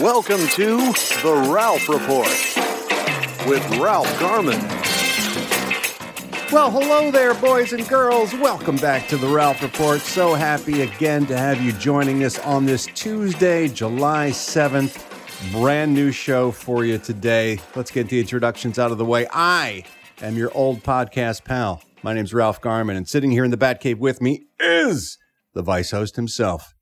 Welcome to The Ralph Report with Ralph Garman. Well, hello there, boys and girls. Welcome back to The Ralph Report. So happy again to have you joining us on this Tuesday, July 7th. Brand new show for you today. Let's get the introductions out of the way. I am your old podcast pal. My name's Ralph Garman, and sitting here in the Batcave with me is the vice host himself.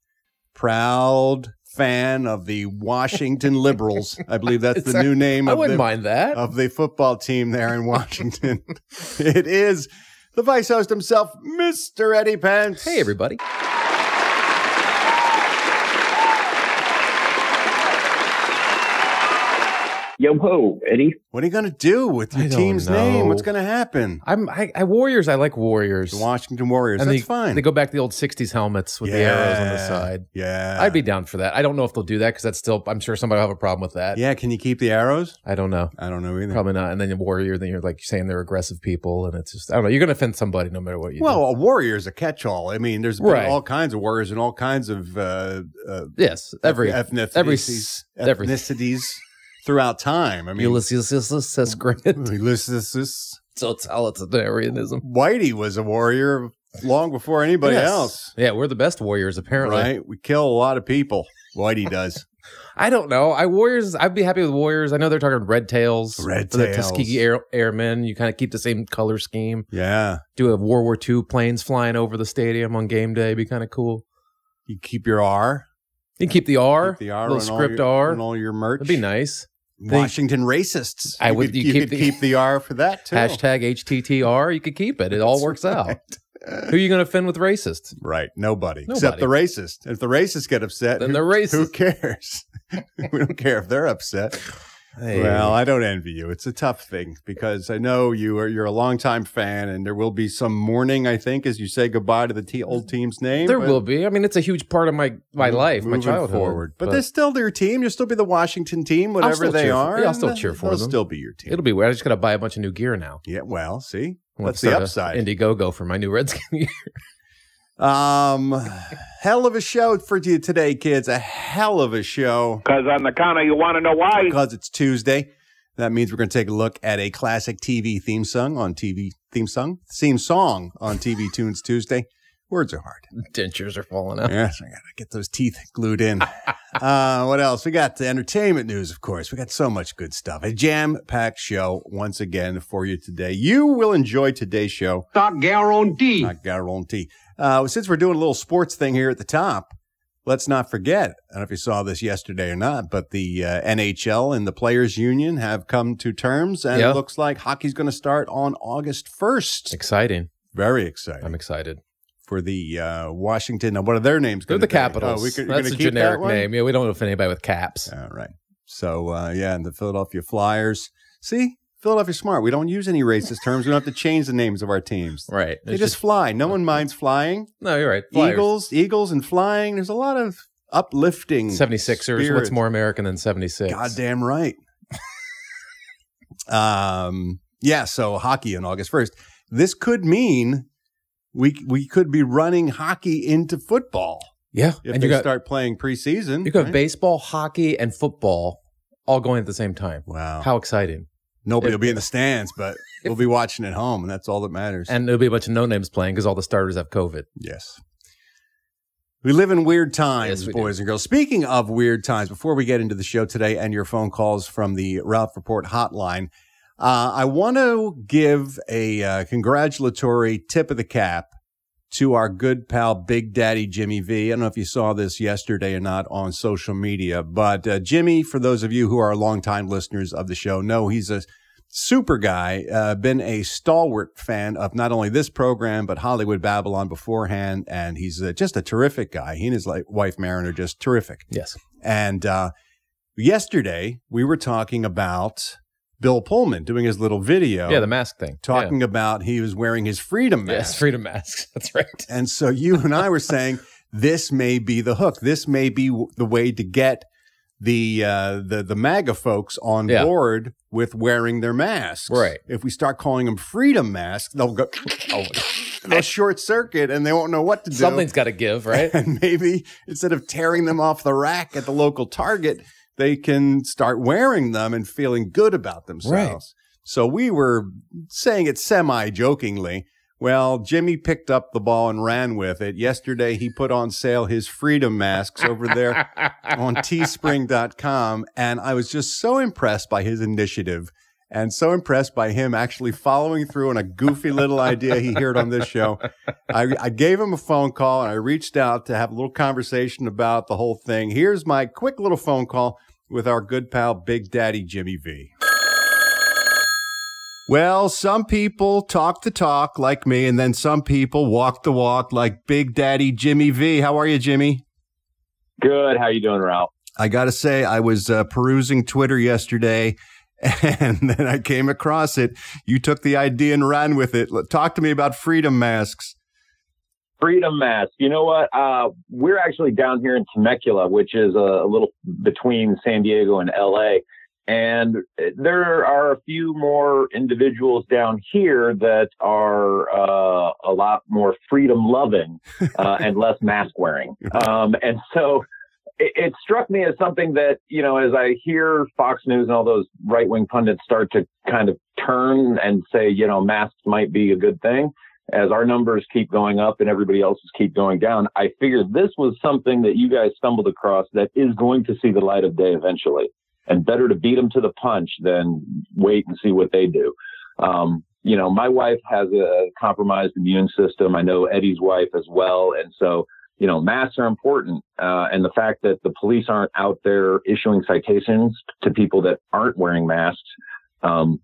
Proud fan of the Washington Liberals. I believe that's the new name I of wouldn't the, mind that. of the football team there in Washington. it is the vice host himself, Mr. Eddie Pence. hey, everybody. Yo ho, Eddie. What are you going to do with your I don't team's name? What's going to happen? I'm I, I Warriors. I like Warriors. The Washington Warriors. And That's they, fine. They go back to the old '60s helmets with the arrows on the side. Yeah. I'd be down for that. I don't know if they'll do that because that's still. I'm sure somebody will have a problem with that. Yeah. Can you keep the arrows? I don't know. I don't know either. Probably not. And then the Warrior, then you're like saying they're aggressive people, and it's just I don't know. You're gonna offend somebody no matter what you do. Well, do. a warrior is a catch-all. I mean, there's been Right. all kinds of warriors and all kinds of uh, uh, Yes, every ethnicities, every s- every- ethnicities throughout time. I mean, Ulysses says Grant. Ulysses. Totalitarianism. Whitey was a warrior long before anybody Yes. else. Yeah, we're the best warriors apparently. Right? We kill a lot of people. Whitey does. I don't know. I Warriors. I'd be happy with Warriors. I know they're talking Red Tails, Red for the Tails. Tuskegee Air, Airmen. You kind of keep the same color scheme. yeah. Do a World War II planes flying over the stadium on game day. Be kind of cool. You keep your R. You keep the R, Keep the R little script your, R. And all your merch. That'd be nice. Washington racists. I You would- could- you You keep could the- keep the R for that too. Hashtag HTTR. You could keep it. It all works out. Who are you going to offend with racists? Right. Nobody, except the racist. If the racists get upset, Then who- they're racist. Who cares? we don't care if they're upset. Well, I don't envy you. It's a tough thing because I know you are you're a longtime fan, and there will be some mourning. I think as you say goodbye to the te- old team's name. there but will be. I mean, it's a huge part of my my life, my childhood. forward. But, they're still their team. You'll still be the Washington team, whatever they cheer for- are. yeah, I'll still cheer for they'll them. Still be your team. it'll be weird. I just got to buy a bunch of new gear now. yeah. Well, see, want that's the a upside. Indiegogo for my new Redskin gear. Um, hell of a show for you today, kids. A hell of a show Because on the counter, you want to know why? because it's Tuesday. That means we're going to take a look at a classic TV theme song on TV theme song theme song on TV Tunes Tuesday. Words are hard. Dentures are falling out. Yes, I gotta get those teeth glued in. uh, what else? We got the entertainment news, of course. We got so much good stuff. A jam-packed show once again for you today. You will enjoy today's show. Not guarantee. Not guarantee. Uh, since we're doing a little sports thing here at the top, let's not forget. I don't know if you saw this yesterday or not, but the uh, NHL and the Players Union have come to terms, and Yeah. it looks like hockey's going to start on August 1st. Exciting. Very exciting I'm excited. for the uh, Washington. Now, what are their names? They're the be? Capitals. Oh, we could, That's a keep that generic one? name. Yeah, we don't offend anybody with caps. All right. So uh, yeah, and the Philadelphia Flyers. See, Philadelphia smart. We don't use any racist terms. We don't have to change the names of our teams. Right. They It's just, fly. No one minds flying. no, you're right. Flyers. Eagles, Eagles, and flying. There's a lot of uplifting. 76ers. spirit. What's more American than 76? Goddamn right. um. Yeah. So hockey on August first. This could mean we we could be running hockey into football Yeah. if and they you got, start playing preseason. you got right? baseball, hockey, and football all going at the same time. Wow. How exciting. Nobody will be in the stands, but we'll be watching at home, and that's all that matters. And there'll be a bunch of no names playing because all the starters have COVID. yes. We live in weird times, Yes, we boys and girls. Speaking of weird times, before we get into the show today and your phone calls from the Ralph Report hotline, uh, I want to give a uh, congratulatory tip of the cap to our good pal, Big Daddy Jimmy V. I don't know if you saw this yesterday or not on social media, but uh, Jimmy, for those of you who are longtime listeners of the show, know he's a super guy. Uh, been a stalwart fan of not only this program but Hollywood Babylon beforehand, and he's uh, just a terrific guy. He and his like, wife Marin are just terrific. Yes. And uh, yesterday we were talking about Bill Pullman doing his little video. Yeah, the mask thing. talking about he was wearing his freedom mask. Yes, freedom mask. That's right. And so you and I were saying this may be the hook. This may be w- the way to get the uh, the the MAGA folks on Yeah. board with wearing their masks. Right. If we start calling them freedom masks, they'll go. Oh, they'll short circuit and they won't know what to do. Something's got to give, right? And maybe instead of tearing them off the rack at the local Target, they can start wearing them and feeling good about themselves. So we were saying it semi jokingly. Well, Jimmy picked up the ball and ran with it. Yesterday, he put on sale his freedom masks over there on teespring.com. And I was just so impressed by his initiative and so impressed by him actually following through on a goofy little idea he heard on this show. I, I gave him a phone call and I reached out to have a little conversation about the whole thing. Here's my quick little phone call with our good pal, Big Daddy Jimmy V. Well, some people talk the talk like me, and then some people walk the walk like Big Daddy Jimmy V. How are you, Jimmy? Good. How you doing, Ralph? I got to say, I was uh, perusing Twitter yesterday and then I came across it. You took the idea and ran with it. Talk to me about freedom masks. Freedom Mask. You know what? Uh, we're actually down here in Temecula, which is a, a little between San Diego and LA. And there are a few more individuals down here that are uh, a lot more freedom loving uh, and less mask wearing. Um, and so it, it struck me as something that, you know, as I hear Fox News and all those right wing pundits start to kind of turn and say, you know, masks might be a good thing as our numbers keep going up and everybody else's keep going down, I figured this was something that you guys stumbled across that is going to see the light of day eventually. And better to beat them to the punch than wait and see what they do. Um, you know, my wife has a compromised immune system. I know Eddie's wife as well. And so, you know, masks are important. Uh, and the fact that the police aren't out there issuing citations to people that aren't wearing masks, um,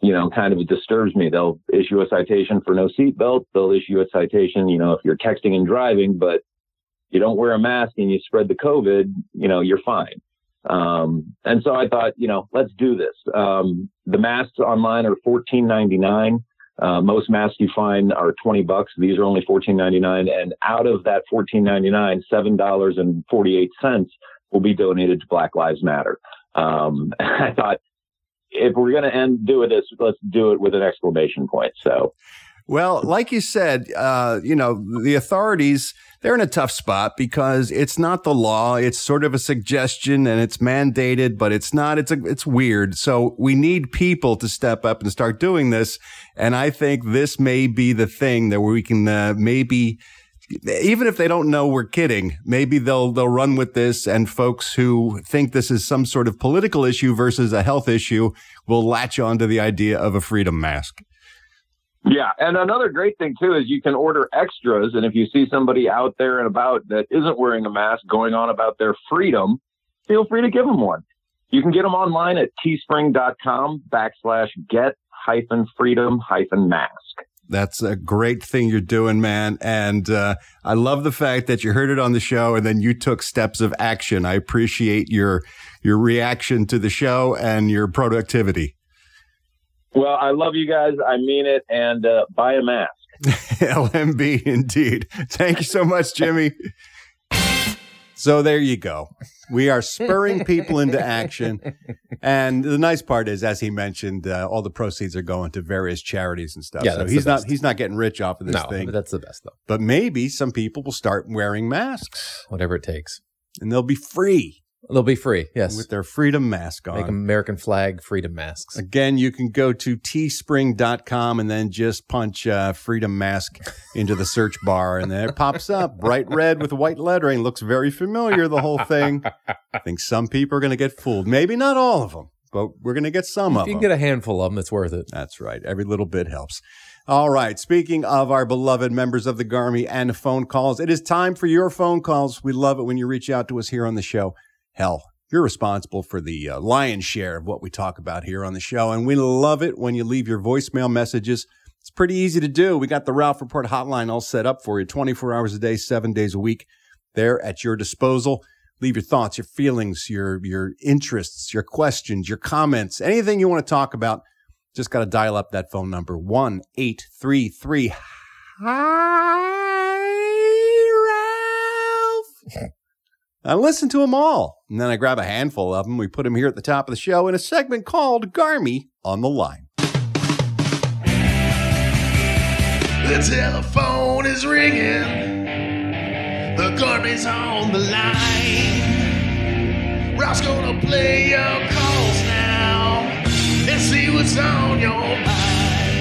you know, kind of disturbs me. They'll issue a citation for no seatbelt. They'll issue a citation, you know, if you're texting and driving, but you don't wear a mask and you spread the COVID, you know, you're fine. Um, and so I thought, you know, let's do this. Um, the masks online are fourteen ninety nine. Uh, most masks you find are 20 bucks. These are only 14.99. And out of that 14.99, $7.48 will be donated to Black Lives Matter. Um, I thought if we're going to end do it this, let's do it with an exclamation point. So Well, like you said, uh, you know, the authorities, they're in a tough spot because it's not the law. It's sort of a suggestion and it's mandated, but it's not, it's a, it's weird. So we need people to step up and start doing this. And I think this may be the thing that we can, uh, maybe, even if they don't know we're kidding, maybe they'll they'll run with this, and folks who think this is some sort of political issue versus a health issue will latch on to the idea of a freedom mask. Yeah, and another great thing too is you can order extras, and if you see somebody out there and about that isn't wearing a mask going on about their freedom, feel free to give them one. You can get them online at teespring.com backslash get hyphen freedom hyphen mask. That's a great thing you're doing, man. And uh, I love the fact that you heard it on the show and then you took steps of action. I appreciate your your reaction to the show and your productivity. Well, I love you guys. I mean it. And uh, buy a mask. LMB indeed. Thank you so much, Jimmy. So there you go. We are spurring people into action. And the nice part is, as he mentioned, uh, all the proceeds are going to various charities and stuff. Yeah, so he's not he's not getting rich off of this no, thing. but that's the best though. but maybe some people will start wearing masks Whatever it takes. and they'll be free They'll be free. Yes. with their freedom mask on. Make American flag freedom masks. Again, you can go to teespring.com and then just punch uh, freedom mask into the search bar and then it pops up bright red with white lettering. Looks very familiar, the whole thing. I think some people are going to get fooled. Maybe not all of them, but we're going to get some If of them. you them. can get a handful of them, it's worth it. That's right. Every little bit helps. All right. Speaking of our beloved members of the Garmy and phone calls, it is time for your phone calls. We love it when you reach out to us here on the show. Hell, you're responsible for the uh, lion's share of what we talk about here on the show. And we love it when you leave your voicemail messages. It's pretty easy to do. We got the Ralph Report hotline all set up for you 24 hours a day, seven days a week. There at your disposal. Leave your thoughts, your feelings, your your interests, your questions, your comments, anything you want to talk about. Just got to dial up that phone number one eight three three. Hi, Ralph. I listen to them all, and then I grab a handful of them. We put them here at the top of the show in a segment called Garmy on the Line. The telephone is ringing. The garbage on the line. Ralph's gonna play your calls now and see what's on your mind.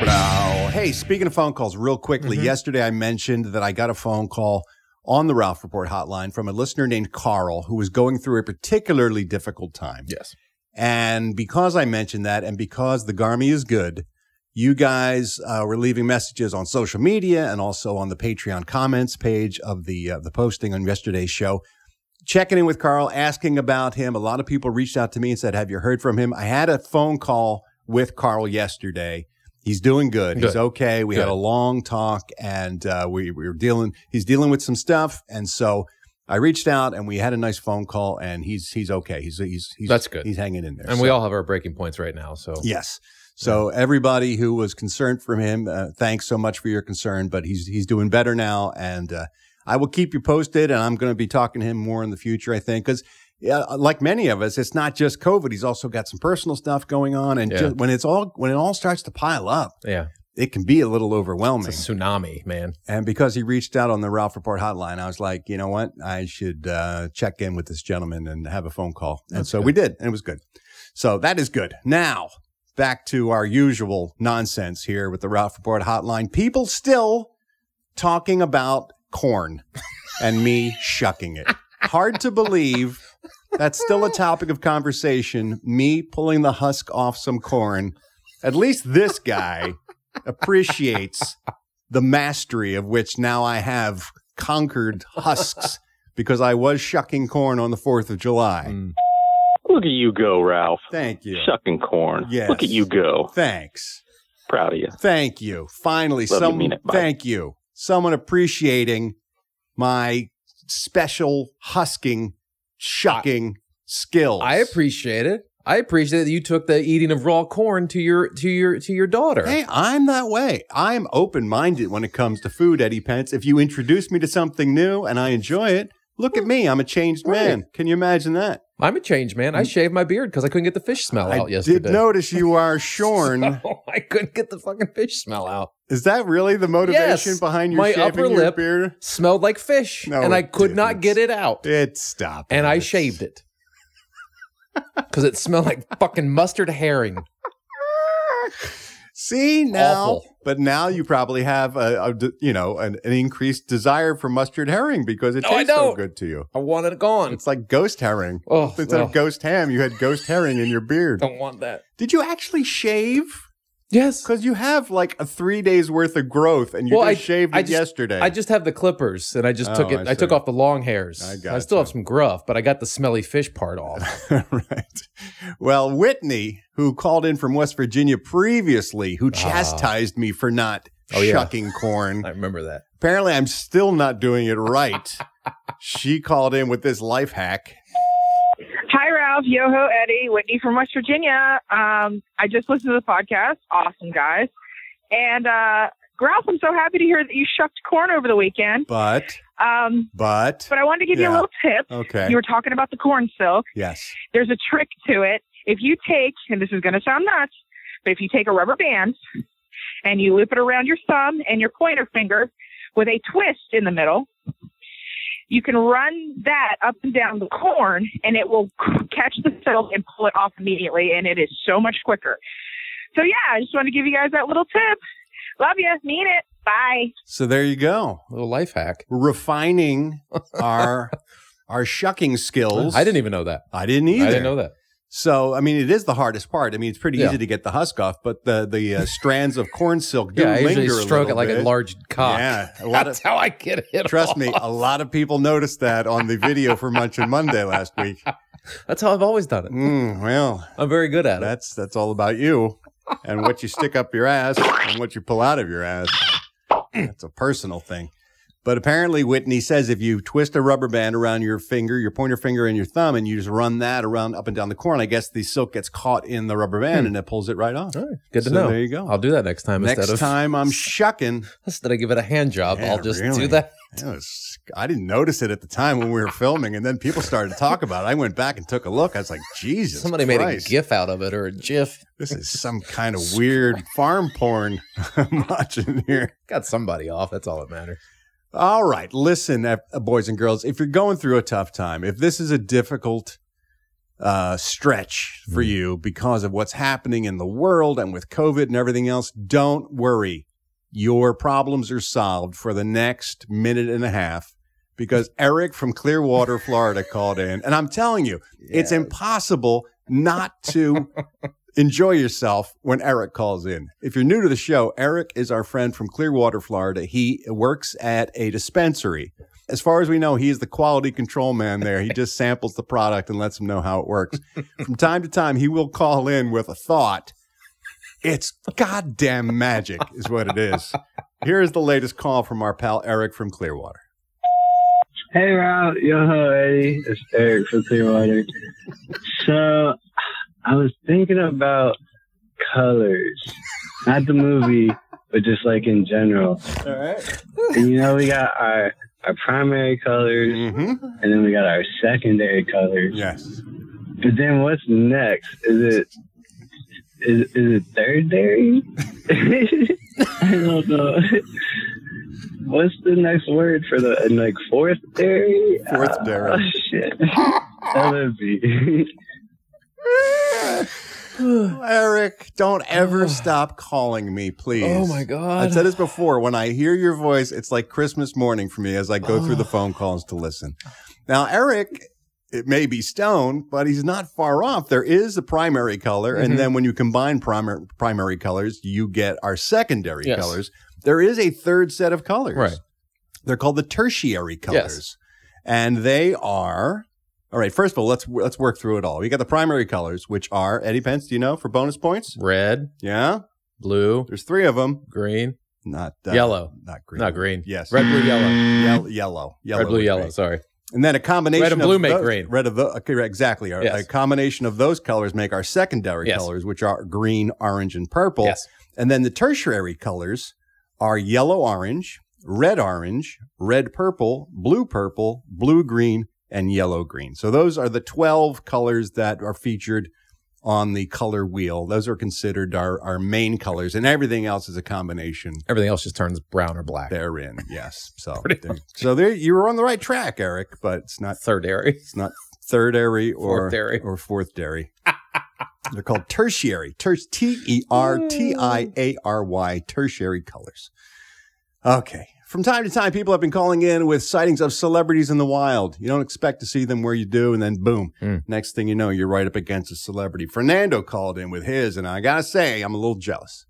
Bro. Hey, speaking of phone calls, real quickly, Mhm. yesterday I mentioned that I got a phone call on the Ralph Report hotline from a listener named Carl who was going through a particularly difficult time. Yes. And because I mentioned that, and because the Garmy is good, you guys uh, were leaving messages on social media and also on the Patreon comments page of the uh, the posting on yesterday's show, checking in with Carl, asking about him. A lot of people reached out to me and said, "Have you heard from him?" I had a phone call with Carl yesterday. He's doing good. He's okay. We had a long talk, and uh, we, we were dealing. He's dealing with some stuff, and so I reached out, and we had a nice phone call, and he's he's okay. He's he's, he's That's good. He's hanging in there, And So- we all have our breaking points right now. So Yes. So everybody who was concerned for him, uh, thanks so much for your concern. But he's he's doing better now, and uh, I will keep you posted. And I'm going to be talking to him more in the future, I think, because yeah, like many of us, it's not just COVID. He's also got some personal stuff going on, and Yeah. just, when it's all when it all starts to pile up, yeah, it can be a little it's overwhelming. a tsunami, man. And because he reached out on the Ralph Report hotline, I was like, you know what? I should uh, check in with this gentleman and have a phone call. And so good. we did, and it was good. So that is good. Now, back to our usual nonsense here with the Ralph Report hotline. People still talking about corn and me shucking it. Hard to believe that's still a topic of conversation. Me pulling the husk off some corn. At least this guy appreciates the mastery of which now I have conquered husks because I was shucking corn on the 4th of July. Mm. Look at you go, Ralph. Thank you. Shucking corn. Yes. Look at you go. Thanks. Proud of you. Thank you. Finally, Love you, someone. mean it. Bye. Thank you. Someone appreciating my special husking, shucking skills. I appreciate it. I appreciate that you took the eating of raw corn to your to your to your daughter. Hey, I'm that way. I'm open minded when it comes to food, Eddie Pence. If you introduce me to something new and I enjoy it, look at hmm. me. I'm a changed man. Can you imagine that? I'm a changed man. I mm. shaved my beard because I couldn't get the fish smell I out yesterday. I did notice you are shorn. So I couldn't get the fucking fish smell out. Is that really the motivation Yes. behind your My shaving upper your lip beard? Smelled like fish, No, and I could not didn't. get it out. It stopped, and I shaved it because it smelled like fucking mustard herring. See now, Awful. but now you probably have a, you know an, an increased desire for mustard herring because it No, tastes so good to you. I want it gone. It's like ghost herring. Oh, Instead well, of ghost ham, you had ghost herring in your beard. don't want that. Did you actually shave? Yes, Because you have like a three days worth of growth, and you Well, just I- shaved I it just- yesterday. I just have the clippers, and I just took Oh, it. I I, took off the long hairs. I I, gotcha. still have some gruff, but I got the smelly fish part off. right. Well, Whitney, who called in from West Virginia previously, who Ah. chastised me for not Oh, yeah. shucking corn. I remember that. Apparently, I'm still not doing it right. she called in with this life hack. Ralph, Yoho, Eddie, Whitney from West Virginia. Um, I just listened to the podcast. Awesome, guys. And uh, Ralph, I'm so happy to hear that you shucked corn over the weekend. But, Um, but, but I wanted to give you a little tip. okay. You were talking about the corn silk. yes. There's a trick to it. If you take, and this is going to sound nuts, but if you take a rubber band and you loop it around your thumb and your pointer finger with a twist in the middle, you can run that up and down the corn and it will catch the silk and pull it off immediately. And it is so much quicker. So, yeah, I just wanted to give you guys that little tip. Love you. Mean it. Bye. So there you go. little life hack. Refining our our shucking skills. I didn't even know that. I didn't either. I didn't know that. So, I mean, it is the hardest part. I mean, it's pretty Yeah. easy to get the husk off, but the the uh, strands of corn silk do Yeah, I linger usually stroke it like bit. a large cock. Yeah, a lot That's of. how I get it. Trust me, a lot of people noticed that on the video for Munchin Monday last week. That's how I've always done it. Mm, well, I'm very good at it. that's that's all about you and what you stick up your ass and what you pull out of your ass. That's a personal thing. But apparently, Whitney says if you twist a rubber band around your finger, your pointer finger, and your thumb, and you just run that around up and down the corn, I guess the silk gets caught in the rubber band hmm. and it pulls it right off. All right, good to So know. there you go. I'll do that next time Next instead of time I'm shucking. instead of give it a hand job. Yeah, I'll just really. do that. Was, I didn't notice it at the time when we were filming, and then people started to talk about it. I went back and took a look. I was like, Jesus. Somebody made a GIF out of it or a GIF. This is some kind of weird farm porn I'm watching here. Got somebody off. That's all that matters. All right. Listen, uh, boys and girls, if you're going through a tough time, if this is a difficult uh, stretch for you because of what's happening in the world and with COVID and everything else, don't worry. Your problems are solved for the next minute and a half because Eric from Clearwater, Florida called in. And I'm telling you, it's impossible not to enjoy yourself when Eric calls in. If you're new to the show, Eric is our friend from Clearwater, Florida. He works at a dispensary. As far as we know, he is the quality control man there. He just samples the product and lets them know how it works. From time to time, he will call in with a thought. It's goddamn magic, is what it is. Here is the latest call from our pal Eric from Clearwater. Hey, Ralph. Yo, ho, Eddie. It's Eric from Clearwater. So, I was thinking about colors. Not the movie, but just like in general. All right. And you know, we got our, our primary colors, Mm-hmm. and then we got our secondary colors. Yes. But then what's next? Is it is, is it thirdary? I don't know. What's the next word for the and like fourth dairy? Fourth dairy. Oh shit. That would be. Eric, don't ever stop calling me, please. Oh my god. I said this before. When I hear your voice, it's like Christmas morning for me as I go through the phone calls to listen. Now, Eric, it may be stone, but he's not far off. There is a primary color, and mm-hmm. then when you combine primary primary colors, you get our secondary Yes. colors. There is a third set of colors. Right. They're called the tertiary colors, and they are. All right. First of all, let's let's work through it all. We got the primary colors, which are Eddie Pence. Do you know for bonus points? Red, Yeah, blue, there's three of them. green, Not uh, Yellow. not green, not green. Yes, Red, blue, yellow. yellow, yellow, yellow, Red, blue, yellow. Sorry. and then a combination Red and of blue make those- green. Red of the okay, right, exactly. A- Yes. A combination of those colors make our secondary Yes. colors, which are green, orange, and purple. Yes. And then the tertiary colors are yellow, orange, red, orange, red, purple, blue, purple, blue, green, and yellow, green. So those are the 12 colors that are featured on the color wheel. Those are considered our, our main colors, and everything else is a combination Everything else just turns brown or black. therein. Yes. So, there, so there you were on the right track, Eric, but it's not Third area. it's not third dairy or Fourth dairy. or fourth dairy. They're called tertiary. Ter- T E R T I A R Y tertiary colors. Okay. From time to time, people have been calling in with sightings of celebrities in the wild. You don't expect to see them where you do, and then boom. Hmm. Next thing you know, you're right up against a celebrity. Fernando called in with his, and I gotta say, I'm a little jealous.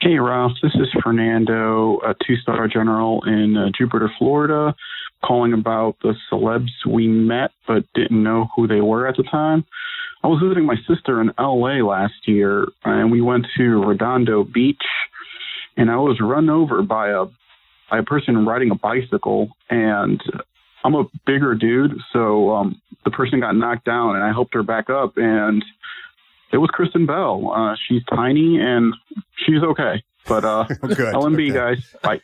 Hey, Ralph. This is Fernando, a two star general in uh, Jupiter, Florida, calling about the celebs we met but didn't know who they were at the time. I was visiting my sister in LA last year, and we went to Redondo Beach, and I was run over by a by a person riding a bicycle, and I'm a bigger dude, so um, the person got knocked down, and I helped her back up, and it was Kristen Bell. Uh, she's tiny and she's okay. But uh, Good. LMB Okay. guys, bye.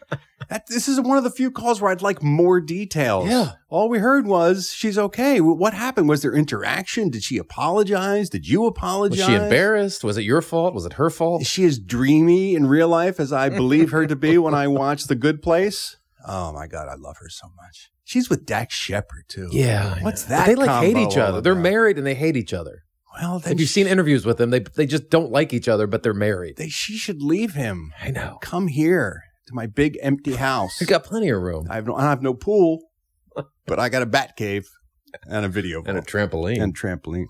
That, this is one of the few calls where I'd like more details. Yeah. All we heard was she's okay. What happened? Was there interaction? Did she apologize? Did you apologize? Was she embarrassed? Was it your fault? Was it her fault? Is she as dreamy in real life as I believe her to be when I watch The Good Place? Oh my God, I love her so much. She's with Dax Shepard too. Yeah. What's that? But they like hate each other. They're about? married and they hate each other. Well, then Have you she- seen interviews with them? They they just don't like each other, but they're married. They, she should leave him. I know. Come here to my big empty house. He's got plenty of room I have no, I have no pool, but I got a bat cave and a video and a trampoline. and trampoline.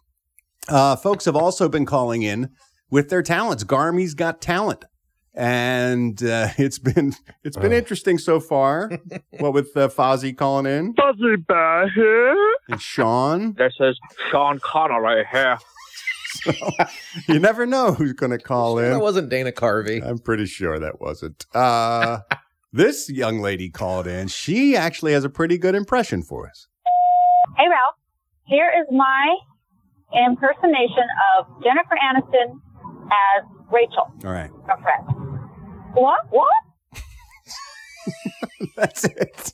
Uh, folks have also been calling in with their talents. Garmy's got talent, and uh, it's been it's been Oh. interesting so far. what with uh, Fozzie calling in Fozzie Bear here. and Sean. This is Sean Connery here. You never know who's going to call that in. That wasn't Dana Carvey. I'm pretty sure that wasn't. Uh, This young lady called in. She actually has a pretty good impression for us. Hey, Ralph. Here is my impersonation of Jennifer Aniston as Rachel, All right. a friend. What? What? That's it.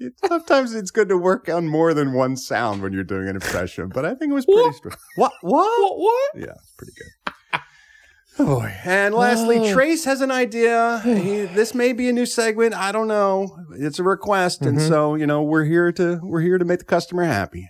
It- Sometimes it's good to work on more than one sound when you're doing an impression, but I think it was pretty strong. What? What? What? What? Yeah, it's pretty good. Oh boy. And lastly, Oh. Trace has an idea. He, this may be a new segment. I don't know. It's a request, and Mhm. so you know we're here to we're here to make the customer happy.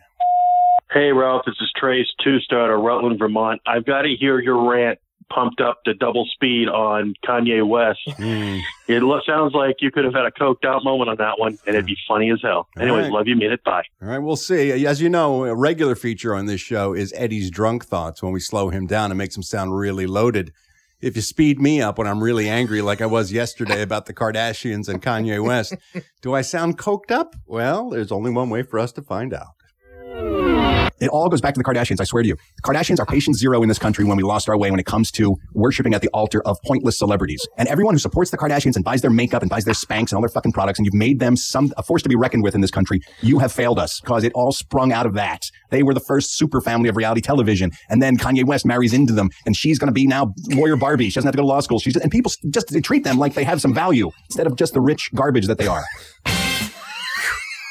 Hey, Ralph, this is Trace, two star of Rutland, Vermont. I've got to hear your rant pumped up to double speed on Kanye West. Hmm. It lo- sounds like you could have had a coked out moment on that one, and it'd be funny as hell. All Anyways, right. love you, mean it. Bye. All right, we'll see. As you know, a regular feature on this show is Eddie's drunk thoughts when we slow him down and makes him sound really loaded. If you speed me up when I'm really angry, like I was yesterday about the Kardashians and Kanye West, do I sound coked up? Well, there's only one way for us to find out. It all goes back to the Kardashians, I swear to you. The Kardashians are patient zero in this country when we lost our way when it comes to worshiping at the altar of pointless celebrities. And everyone who supports the Kardashians and buys their makeup and buys their Spanx and all their fucking products, and you've made them some a force to be reckoned with in this country, you have failed us because it all sprung out of that. They were the first super family of reality television. And then Kanye West marries into them, and she's going to be now lawyer Barbie. She doesn't have to go to law school. She's and people just they treat them like they have some value instead of just the rich garbage that they are.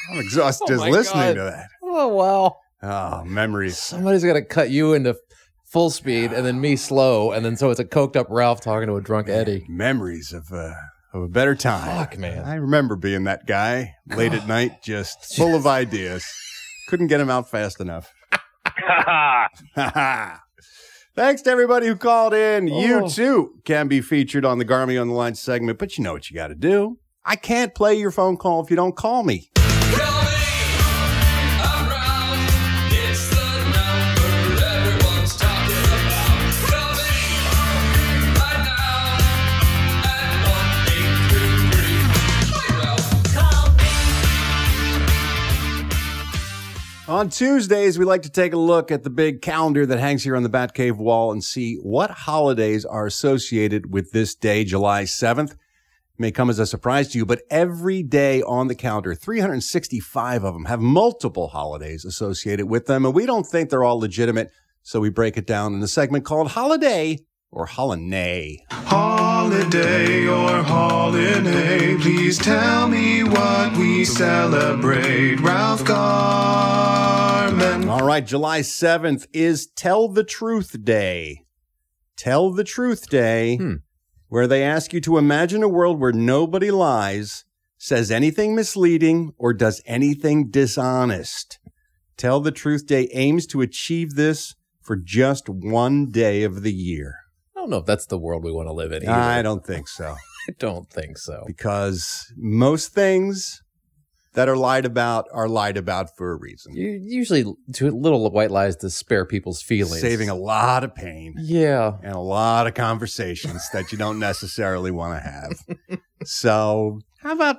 I'm exhausted Oh just listening God. to that. Oh wow. Oh, memories. Somebody's got to cut you into full speed and then me slow, and then so it's a coked up Ralph talking to a drunk Eddie. Memories of uh, of a better time. Fuck, man. I remember being that guy late at night, just full of ideas. Couldn't get him out fast enough. Thanks to everybody who called in. You Oh. too can be featured on the Garmy on the Line segment, but you know what you got to do. I can't play your phone call if you don't call me. On Tuesdays, we like to take a look at the big calendar that hangs here on the Batcave wall and see what holidays are associated with this day, July 7th. May come as a surprise to you, but every day on the calendar, 365 of them have multiple holidays associated with them, and we don't think they're all legitimate, so we break it down in a segment called Holiday or Holiday. Holiday or holiday, please tell me what we celebrate. Ralph Garman. All right, July 7th is Tell the Truth Day. Tell the Truth Day, Hmm. where they ask you to imagine a world where nobody lies, says anything misleading, or does anything dishonest. Tell the Truth Day aims to achieve this for just one day of the year. I don't know if that's the world we want to live in. Either. I don't think so. I don't think so. Because most things that are lied about are lied about for a reason. You usually too little white lies to spare people's feelings. Saving a lot of pain. Yeah. and a lot of conversations that you don't necessarily want to have. so, how about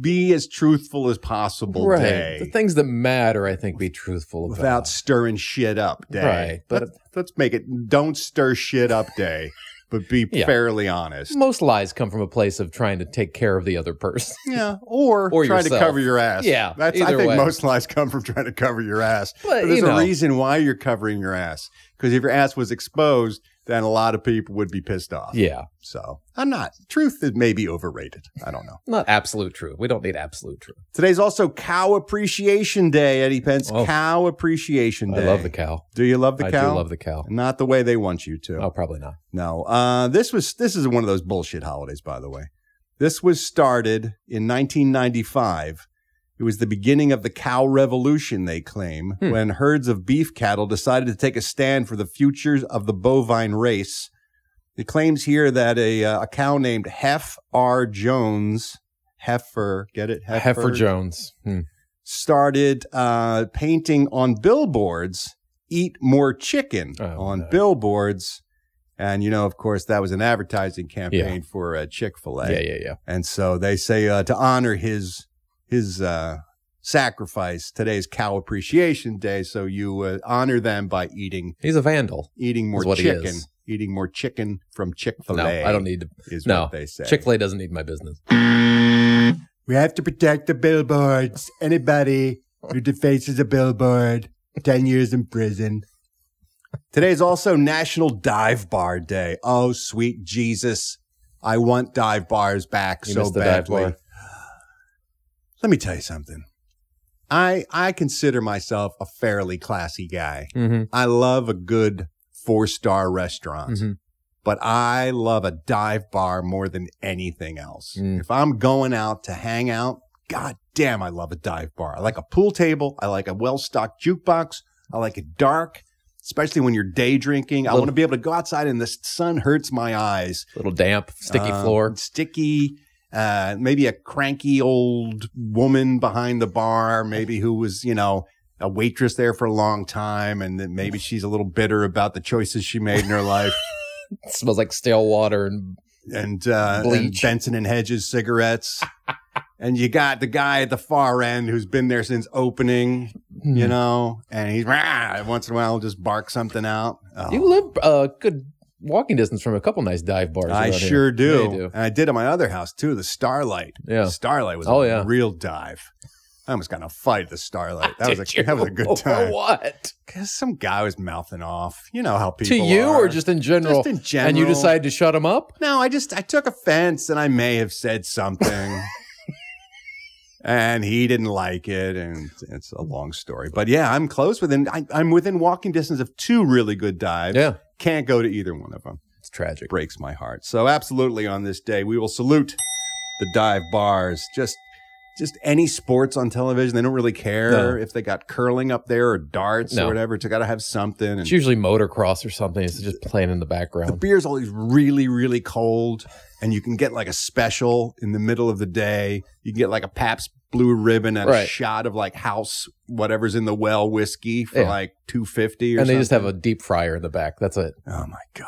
be as truthful as possible right. day The things that matter, I think, be truthful about. without stirring shit up day. Right, but- let's, let's make it don't stir shit up day, but be Yeah. fairly honest. Most lies come from a place of trying to take care of the other person. Yeah, or, Or try to cover your ass. Yeah, that's. I think way. most lies come from trying to cover your ass. But, there's you a reason why you're covering your ass. Because if your ass was exposed, then a lot of people would be pissed off. Yeah. So I'm not. Truth is maybe overrated. I don't know. Not absolute truth. We don't need absolute truth. Today's also Cow Appreciation Day, Eddie Pence. Oh. Cow Appreciation Day. I love the cow. Do you love the I cow? I do love the cow. Not the way they want you to. Oh, probably not. No. Uh, this was this is one of those bullshit holidays, by the way. This was started in 1995. It was the beginning of the cow revolution, they claim, Hmm. when herds of beef cattle decided to take a stand for the futures of the bovine race. It claims here that a, uh, a cow named Hef R. Jones, Heifer, get it? Heifer Jones. Hmm. started uh, painting on billboards, eat more chicken Oh, on no. billboards. And, you know, of course, that was an advertising campaign for uh, Chick fil A. Yeah, yeah, yeah. And so they say uh, to honor his his uh, sacrifice, today's Cow Appreciation Day. So you uh, honor them by eating He's a vandal. eating more Is what he chicken is. eating more chicken from Chick fil A. No, I don't need to. Is no, what they say. Chick Fil A doesn't need my business. We have to protect the billboards. Anybody who defaces a billboard, 10 years in prison. Today is also National Dive Bar Day. Oh, sweet Jesus. I want dive bars back You so missed the dive badly. Let me tell you something. I I consider myself a fairly classy guy. Mm-hmm. I love a good four-star restaurant. Mhm. But I love a dive bar more than anything else. Mm. If I'm going out to hang out, god damn, I love a dive bar. I like a pool table. I like a well-stocked jukebox. I like it dark, especially when you're day drinking. I want to be able to go outside and the sun hurts my eyes. Little damp, sticky Uh, floor. Sticky. Uh, maybe a cranky old woman behind the bar, maybe who was, you know, a waitress there for a long time, and then maybe she's a little bitter about the choices she made in her life. It smells like stale water and and, uh, and Benson and Hedges cigarettes. and you got the guy at the far end who's been there since opening, Hmm. you know, and he's "Rah," once in a while just bark something out. Oh. you live a good walking distance from a couple nice dive bars. I sure do. you do. And I did at my other house too, the Starlight. Yeah. Starlight was Oh, a yeah. real dive. I almost got in a fight at the Starlight. That was a that was a good For time. what? Because some guy was mouthing off. You know how people To you are. or just in general? Just in general. And you decided to shut him up? No, I just I took offense and I may have said something. and he didn't like it and it's a long story. But yeah, I'm close within I, I'm within walking distance of two really good dives. Yeah. Can't go to either one of them. It's tragic. Breaks my heart. So absolutely on this day we will salute the dive bars. Just just any sports on television. They don't really care No. if they got curling up there or darts No. or whatever. It's got to have something. And It's usually motocross or something. It's just playing in the background. the beer's always really, really cold, and you can get like a special in the middle of the day. You can get like a Pabst Blue Ribbon and a Right. shot of like House whatever's in the well whiskey for Yeah. like two fifty. or And they just have a deep fryer in the back. That's it. Oh my god,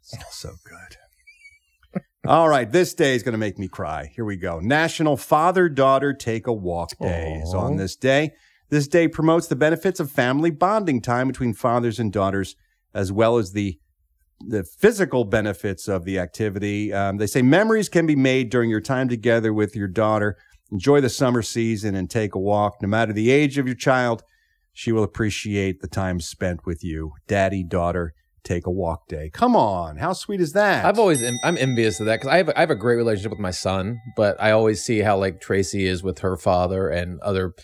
it smells so good. All right, this day is going to make me cry. Here we go. National Father Daughter Take a Walk Day is on this day. This day promotes the benefits of family bonding time between fathers and daughters, as well as the the physical benefits of the activity. Um, they say memories can be made during your time together with your daughter. Enjoy the summer season and take a walk. No matter the age of your child, she will appreciate the time spent with you. Daddy, daughter, take a walk day. Come on. How sweet is that? I've always I'm envious of that because I have I have a great relationship with my son, but I always see how like Tracy is with her father and other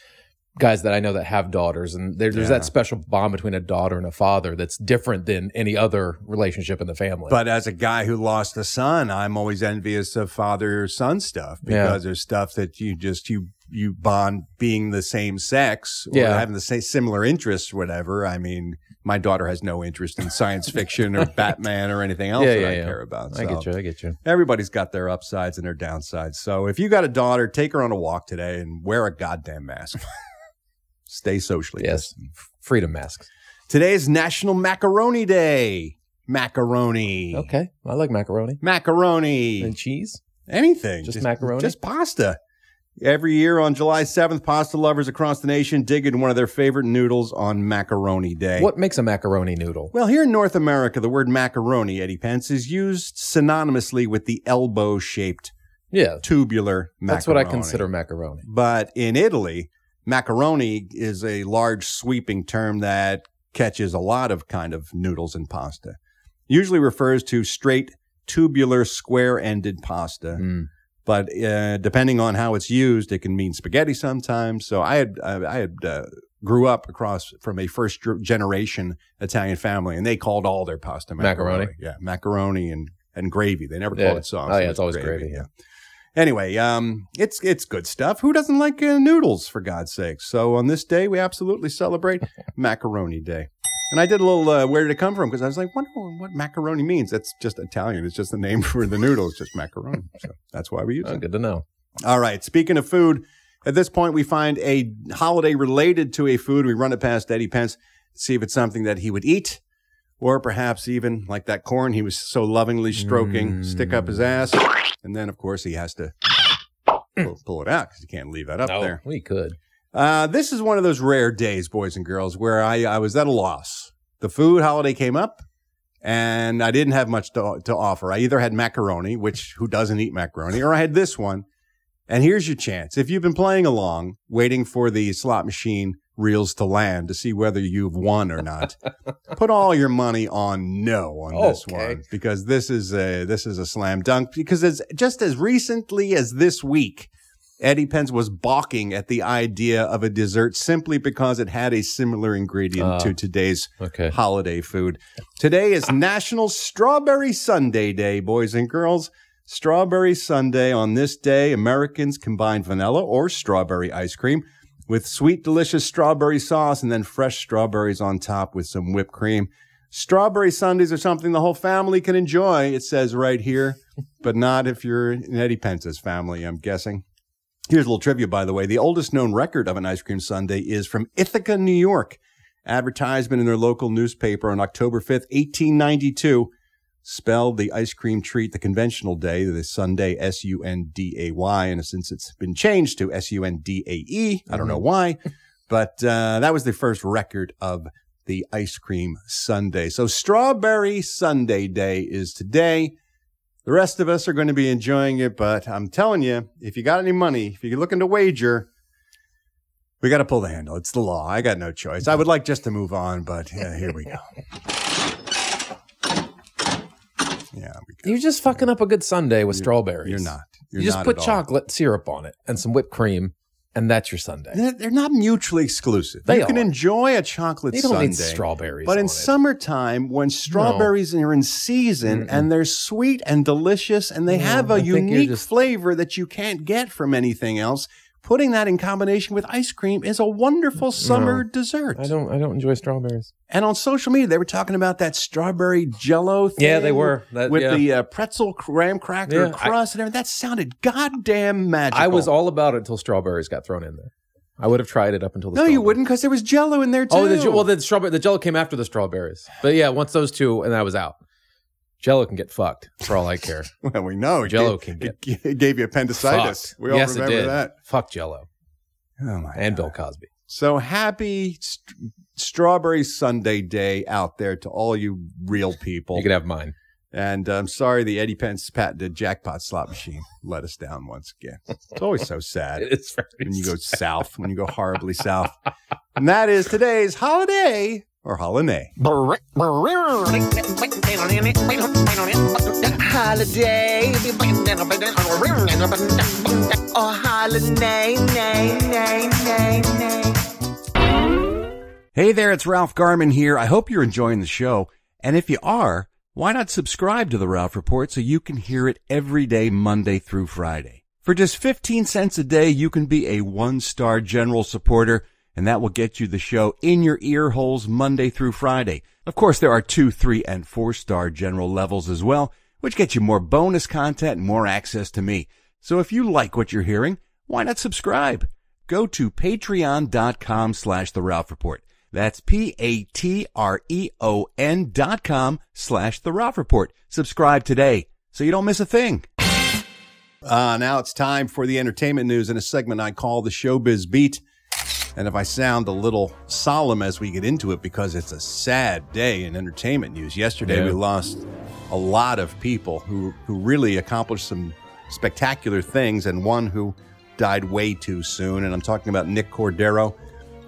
guys that I know that have daughters, and there, there's Yeah. that special bond between a daughter and a father that's different than any other relationship in the family. But as a guy who lost a son, I'm always envious of father son stuff Yeah. because there's stuff that you just you you bond being the same sex or Yeah. having the same similar interests, whatever. I mean, my daughter has no interest in science fiction or Batman or anything else Yeah, that yeah, I yeah. care about. I get you. I get you. Everybody's got their upsides and their downsides. So if you got a daughter, take her on a walk today and wear a goddamn mask. Stay socially Yes. distant. Freedom masks. Today is National Macaroni Day. Macaroni. Okay, I like macaroni Macaroni. and cheese. Anything. Just macaroni? Just pasta. Every year on July 7th, pasta lovers across the nation dig into one of their favorite noodles on Macaroni Day. What makes a macaroni noodle? Well, here in North America, the word macaroni, Eddie Pence, is used synonymously with the elbow shaped Yeah, tubular macaroni. that's what I consider macaroni. But in Italy, macaroni is a large sweeping term that catches a lot of kind of noodles and pasta. Usually refers to straight tubular square ended pasta. Mm. But uh, depending on how it's used, it can mean spaghetti sometimes. So I had I, had uh, grew up across from a first generation Italian family, and they called all their pasta macaroni. Macaroni? Yeah, macaroni and and gravy. They never called it sauce. Oh, yeah, was it's always gravy, yeah. Anyway, um, it's it's good stuff. Who doesn't like uh, noodles for God's sake? So on this day, we absolutely celebrate Macaroni Day. And I did a little uh, where did it come from because I was like, wonder what macaroni means. That's just Italian. It's just the name for the noodles, just macaroni. So that's why we use Oh, it. good to know. All right. Speaking of food, at this point, we find a holiday related to a food. We run it past Eddie Pence, see if it's something that he would eat, or perhaps even like that corn he was so lovingly stroking, stick up his ass. And then, of course, he has to pull, pull it out because you can't leave that up no, there. we could. Uh, this is one of those rare days, boys and girls, where I, I was at a loss. The food holiday came up, and I didn't have much to, to offer. I either had macaroni, which who doesn't eat macaroni, or I had this one. And here's your chance. If you've been playing along, waiting for the slot machine reels to land to see whether you've won or not, put all your money on no on this one because this is a this is a slam dunk. Because it's just as recently as this week, Eddie Pence was balking at the idea of a dessert simply because it had a similar ingredient Ah. to today's Okay. holiday food. Today is National Strawberry Sundae Day, boys and girls. Strawberry Sundae. On this day, Americans combine vanilla or strawberry ice cream with sweet, delicious strawberry sauce and then fresh strawberries on top with some whipped cream. Strawberry Sundaes are something the whole family can enjoy, it says right here, but not if you're in Eddie Pence's family, I'm guessing. Here's a little trivia, by the way. The oldest known record of an ice cream sundae is from Ithaca, New York. Advertisement in their local newspaper on October 5th, 1892, spelled the ice cream treat the conventional day, the Sunday, S U N D A Y. And since it's been changed to S U N D A E, I don't know why, but uh, that was the first record of the ice cream Sunday. So Strawberry Sundae Day is today. The rest of us are going to be enjoying it, but I'm telling you, if you got any money, if you're looking to wager, we got to pull the handle. It's the law. I got no choice. I would like just to move on, but yeah, here we go. Yeah, You're just fucking up a good sundae with strawberries. You're not. You're you just not put chocolate syrup on it and some whipped cream, and that's your sundae. They're, they're not mutually exclusive. They you can enjoy a chocolate You don't sundae. need strawberries But in it. summertime, when strawberries are in season and they're sweet and delicious and they No, have a I unique just- flavor that you can't get from anything else, putting that in combination with ice cream is a wonderful summer No. dessert. I don't. I don't enjoy strawberries. And on social media, they were talking about that strawberry jello thing. Yeah, they were. That- with yeah. the uh, pretzel graham cracker Yeah, I- crust and everything. That sounded goddamn magical. I was all about it until strawberries got thrown in there. I would have tried it up until the No, you wouldn't, because there was jello in there too. Oh, the, well, the strawberry, the Jello came after the strawberries. But yeah, once those two, and I was out. Jello can get fucked for all I care. Well, we know. It Jello gave- can get it gave you appendicitis. fucked. We all yes, remember it that. Fuck Jello. Oh my! And Bill Cosby. So happy st- Strawberry Sundae Day out there to all you real people. You can have mine. And I'm sorry the Eddie Pence patented jackpot slot machine let us down once again. It's always so sad It's very when you go south, when you go horribly south. And that is today's holiday or holiday. Holiday. Nay. Hey there, it's Ralph Garman here. I hope you're enjoying the show. And if you are, why not subscribe to the Ralph Report so you can hear it every day, Monday through Friday? For just 15 cents a day, you can be a one-star general supporter, and that will get you the show in your ear holes Monday through Friday. Of course, there are two, three, and four-star general levels as well, which get you more bonus content and more access to me. So if you like what you're hearing, why not subscribe? Go to patreon.com slash the Ralph Report. That's P-A-T-R-E-O-N dot com slash the Ralph Report. Subscribe today so you don't miss a thing. Uh, now it's time for the entertainment news in a segment I call the Showbiz Beat. And if I sound a little solemn as we get into it, because it's a sad day in entertainment news. Yesterday, Yeah. we lost a lot of people who, who really accomplished some spectacular things, and one who died way too soon. And I'm talking about Nick Cordero,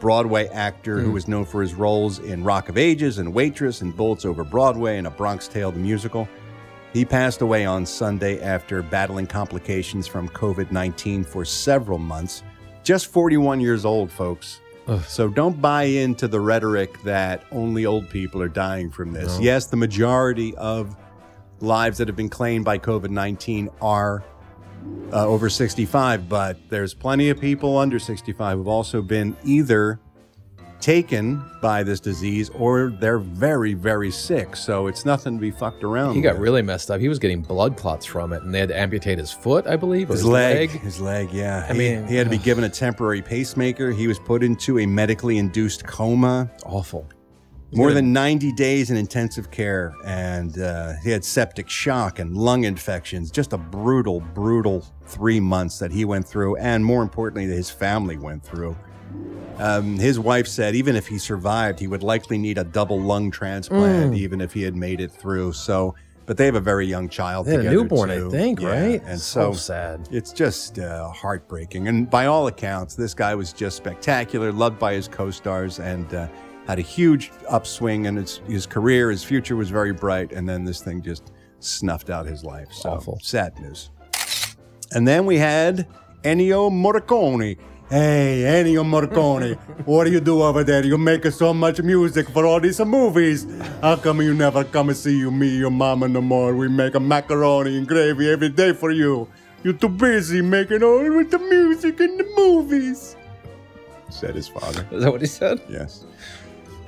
Broadway actor who Mm. was known for his roles in Rock of Ages and Waitress and Bullets Over Broadway and A Bronx Tale, the musical. He passed away on Sunday after battling complications from COVID 19 for several months. Just 41 years old, folks. Ugh. So don't buy into the rhetoric that only old people are dying from this. No. Yes, the majority of lives that have been claimed by COVID 19 are uh, over 65, but there's plenty of people under 65 who've also been either taken by this disease or they're very, very sick. So it's nothing to be fucked around He got with. really messed up. He was getting blood clots from it, and they had to amputate his foot, I believe, or His, his, leg, his leg, yeah. I He- mean, he had to be given a temporary pacemaker. He was put into a medically induced coma. Awful. More than 90 days in intensive care, and uh, he had septic shock and lung infections. Just a brutal, brutal three months that he went through, and more importantly, that his family went through. Um, his wife said even if he survived, he would likely need a double lung transplant, Mm. even if he had made it through. So, but they have a very young child They had a together. newborn, I think, Yeah, right? And So so, sad. It's just uh, heartbreaking. And by all accounts, this guy was just spectacular, loved by his co-stars, and uh, had a huge upswing in his, his career. His future was very bright, and then this thing just snuffed out his life. So Awful. sad news. And then we had Ennio Morricone. Hey, Ennio Morricone, what do you do over there? You make so much music for all these movies. How come you never come and see you, me, your mama no more? We make a macaroni and gravy every day for you. You're too busy making all with the music and the movies. Said his father. Is that what he said? Yes.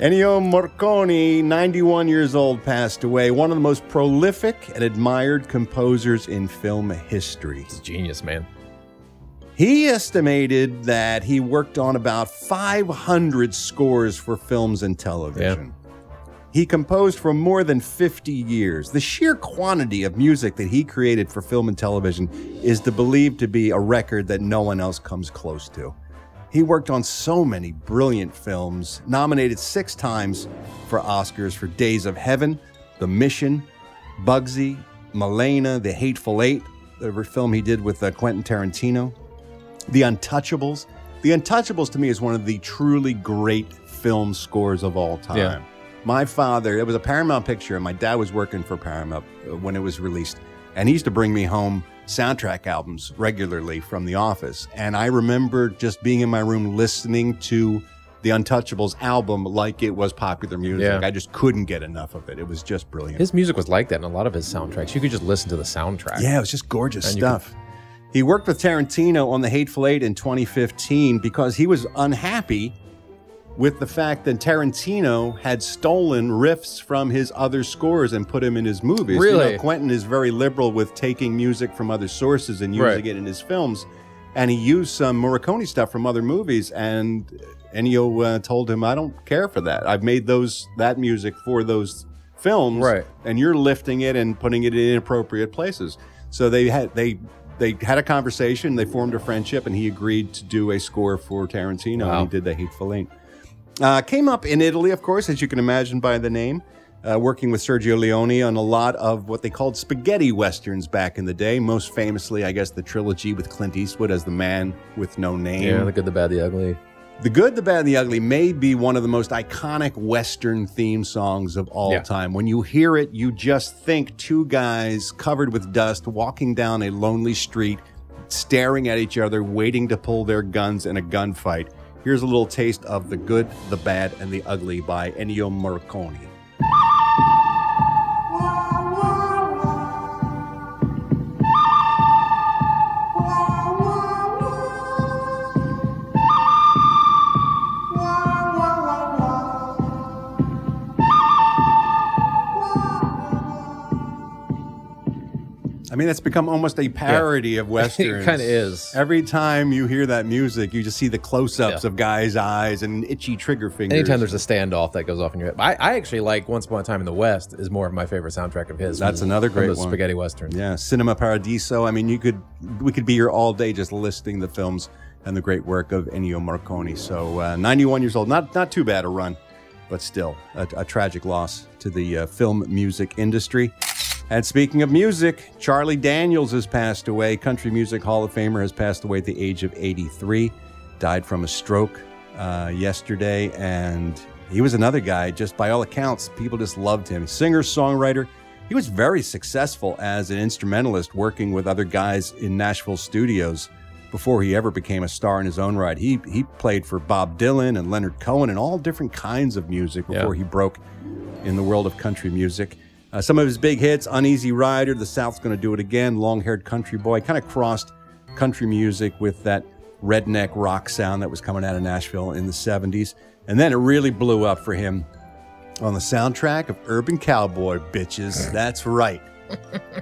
Ennio Morricone, 91 years old, passed away. One of the most prolific and admired composers in film history. He's a genius, man. He estimated that he worked on about 500 scores for films and television. He composed for more than 50 years. The sheer quantity of music that he created for film and television is to believed to be a record that no one else comes close to. He worked on so many brilliant films, nominated six times for Oscars for Days of Heaven, The Mission, Bugsy, Malèna, The Hateful Eight, the film he did with uh, Quentin Tarantino, The Untouchables. The Untouchables to me is one of the truly great film scores of all time. Yeah. My father, it was a Paramount picture, and my dad was working for Paramount uh, when it was released. And he used to bring me home soundtrack albums regularly from the office. And I remember just being in my room listening to the Untouchables album like it was popular music. Yeah. I just couldn't get enough of it. It was just brilliant. His music was like that in a lot of his soundtracks. You could just listen to the soundtrack. Yeah, it was just gorgeous And stuff. He worked with Tarantino on The Hateful Eight in 2015 because he was unhappy with the fact that Tarantino had stolen riffs from his other scores and put him in his movies. You know, Really? Quentin is very liberal with taking music from other sources and using Right. it in his films. And he used some Morricone stuff from other movies. And Ennio uh, told him, I don't care for that. I've made those that music for those films. Right. And you're lifting it and putting it in inappropriate places. So they had they they had a conversation, they formed a friendship, and he agreed to do a score for Tarantino. Wow. And he did the Hateful Eight. Uh, came up in Italy, of course, as you can imagine by the name, uh, working with Sergio Leone on a lot of what they called spaghetti westerns back in the day. Most famously, I guess, the trilogy with Clint Eastwood as the man with no name. Yeah, the good, the bad, the ugly. The Good, the Bad, and the Ugly may be one of the most iconic Western theme songs of all Yeah. time. When you hear it, you just think two guys covered with dust walking down a lonely street, staring at each other, waiting to pull their guns in a gunfight. Here's a little taste of The Good, the Bad, and the Ugly by Ennio Morricone. I mean, that's become almost a parody of westerns. It kinda is. Every time you hear that music, you just see the close-ups Yeah. of guys' eyes and itchy trigger fingers. Anytime there's a standoff that goes off in your head. I, I actually like Once Upon a Time in the West is more of my favorite soundtrack of his. That's another great one. spaghetti western. Yeah, Cinema Paradiso. I mean, you could we could be here all day just listing the films and the great work of Ennio Morricone. So, uh, 91 years old, not not too bad a run, but still a, a tragic loss to the uh, film music industry. And speaking of music, Charlie Daniels has passed away. Country Music Hall of Famer has passed away at the age of 83. Died from a stroke uh, yesterday, and he was another guy. Just by all accounts, people just loved him. Singer, songwriter. He was very successful as an instrumentalist, working with other guys in Nashville studios before he ever became a star in his own right. He he played for Bob Dylan and Leonard Cohen and all different kinds of music before Yeah. he broke in the world of country music. Uh, some of his big hits: "Uneasy Rider," "The South's Gonna Do It Again," "Long-Haired Country Boy," kind of crossed country music with that redneck rock sound that was coming out of Nashville in the '70s, and then it really blew up for him on the soundtrack of Urban Cowboy, bitches. That's right.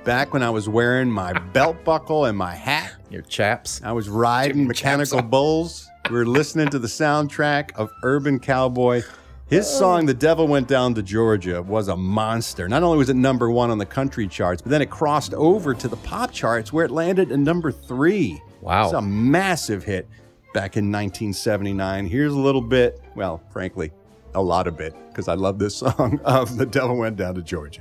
Back when I was wearing my belt buckle and my hat, Your chaps. I was riding mechanical bulls. We were listening to the soundtrack of Urban Cowboy. His song, The Devil Went Down to Georgia, was a monster. Not only was it number one on the country charts, but then it crossed over to the pop charts where it landed at number three. Wow. It's a massive hit. back in 1979. Here's a little bit, well, frankly, a lot of it, because I love this song of The Devil Went Down to Georgia.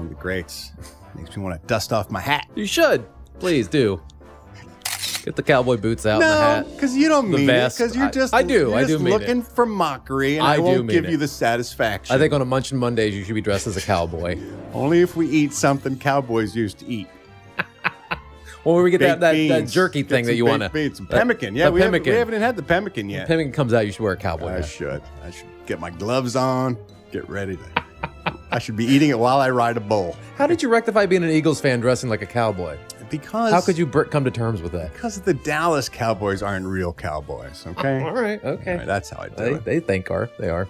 one of the greats. Makes me want to dust off my hat. You should. Please do. Get the cowboy boots out No, because you don't The mean vest. it. Because you're just I do. you're I do mean it. looking for mockery, and I, I do won't give it. you the satisfaction. I think on a Munchin Mondays you should be dressed as a cowboy. only if we eat something cowboys used to eat. Or we get that, that, that jerky thing that you want to. beans. Some pemmican. Yeah, we haven't, we haven't had the pemmican yet. Pemmican comes out, you should wear a cowboy I hat. should. I should get my gloves on. Get ready to. I should be eating it while I ride a bull. How did you rectify being an Eagles fan dressing like a cowboy? Because How could you br- come to terms with that? Because the Dallas Cowboys aren't real Cowboys. Okay. All right, okay. All right, that's how I do They, it. they think are. They are.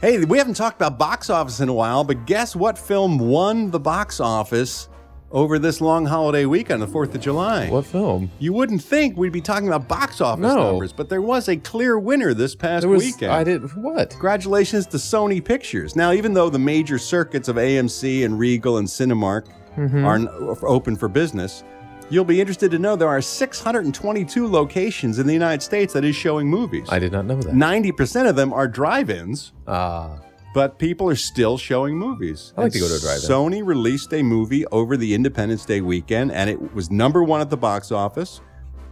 Hey, we haven't talked about box office in a while, but guess what film won the box office over this long holiday weekend, the 4th of July? What film? You wouldn't think we'd be talking about box office No. numbers, but there was a clear winner this past There was- weekend. I did what? Congratulations to Sony Pictures. Now, even though the major circuits of AMC and Regal and Cinemark Mhm. are n- open for business, you'll be interested to know there are 622 locations in the United States that is showing movies. I did not know that. 90% of them are drive-ins, Ah, but people are still showing movies. I like And to go to a drive-in. Sony released a movie over the Independence Day weekend, and it was number one at the box office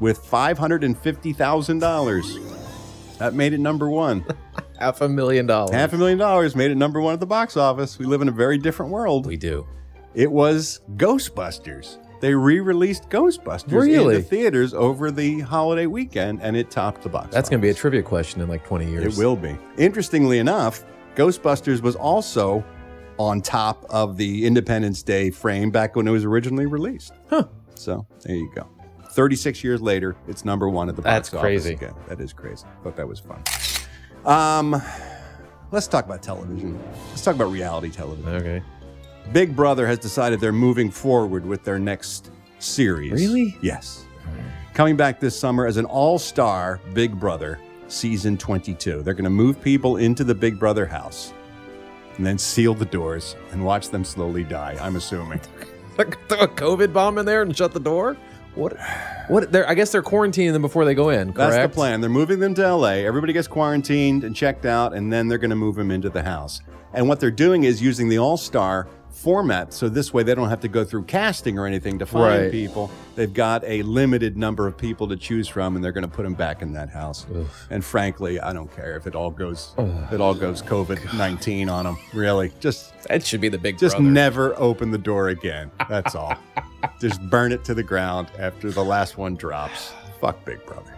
with $550,000. That made it number one. half a million dollars. Half a million dollars made it number one at the box office. We live in a very different world. We do. It was Ghostbusters. They re-released Ghostbusters in Really? the theaters over the holiday weekend, and it topped the box. That's going to be a trivia question in like 20 years. It will be. Interestingly enough, Ghostbusters was also on top of the Independence Day frame back when it was originally released. Huh. So there you go. 36 years later, it's number one at the That's box crazy. office again. That is crazy. That is crazy. Thought that was fun. Um, let's talk about television. Let's talk about reality television. Okay. Big Brother has decided they're moving forward with their next series. Really? Yes. Coming back this summer as an all star Big Brother season 22. They're going to move people into the Big Brother house and then seal the doors and watch them slowly die, I'm assuming. Throw a COVID bomb in there and shut the door? What? What? They're, I guess they're quarantining them before they go in. Correct. That's the plan. They're moving them to LA. Everybody gets quarantined and checked out, and then they're going to move them into the house. And what they're doing is using the all star format so this way they don't have to go through casting or anything to find Right. people. They've got a limited number of people to choose from, and they're going to put them back in that house. And frankly, I don't care if it all goes oh, if it all goes COVID nineteen on them. Really, just That should be the big just brother. never open the door again. That's all. just burn it to the ground after the last one drops. Fuck Big Brother.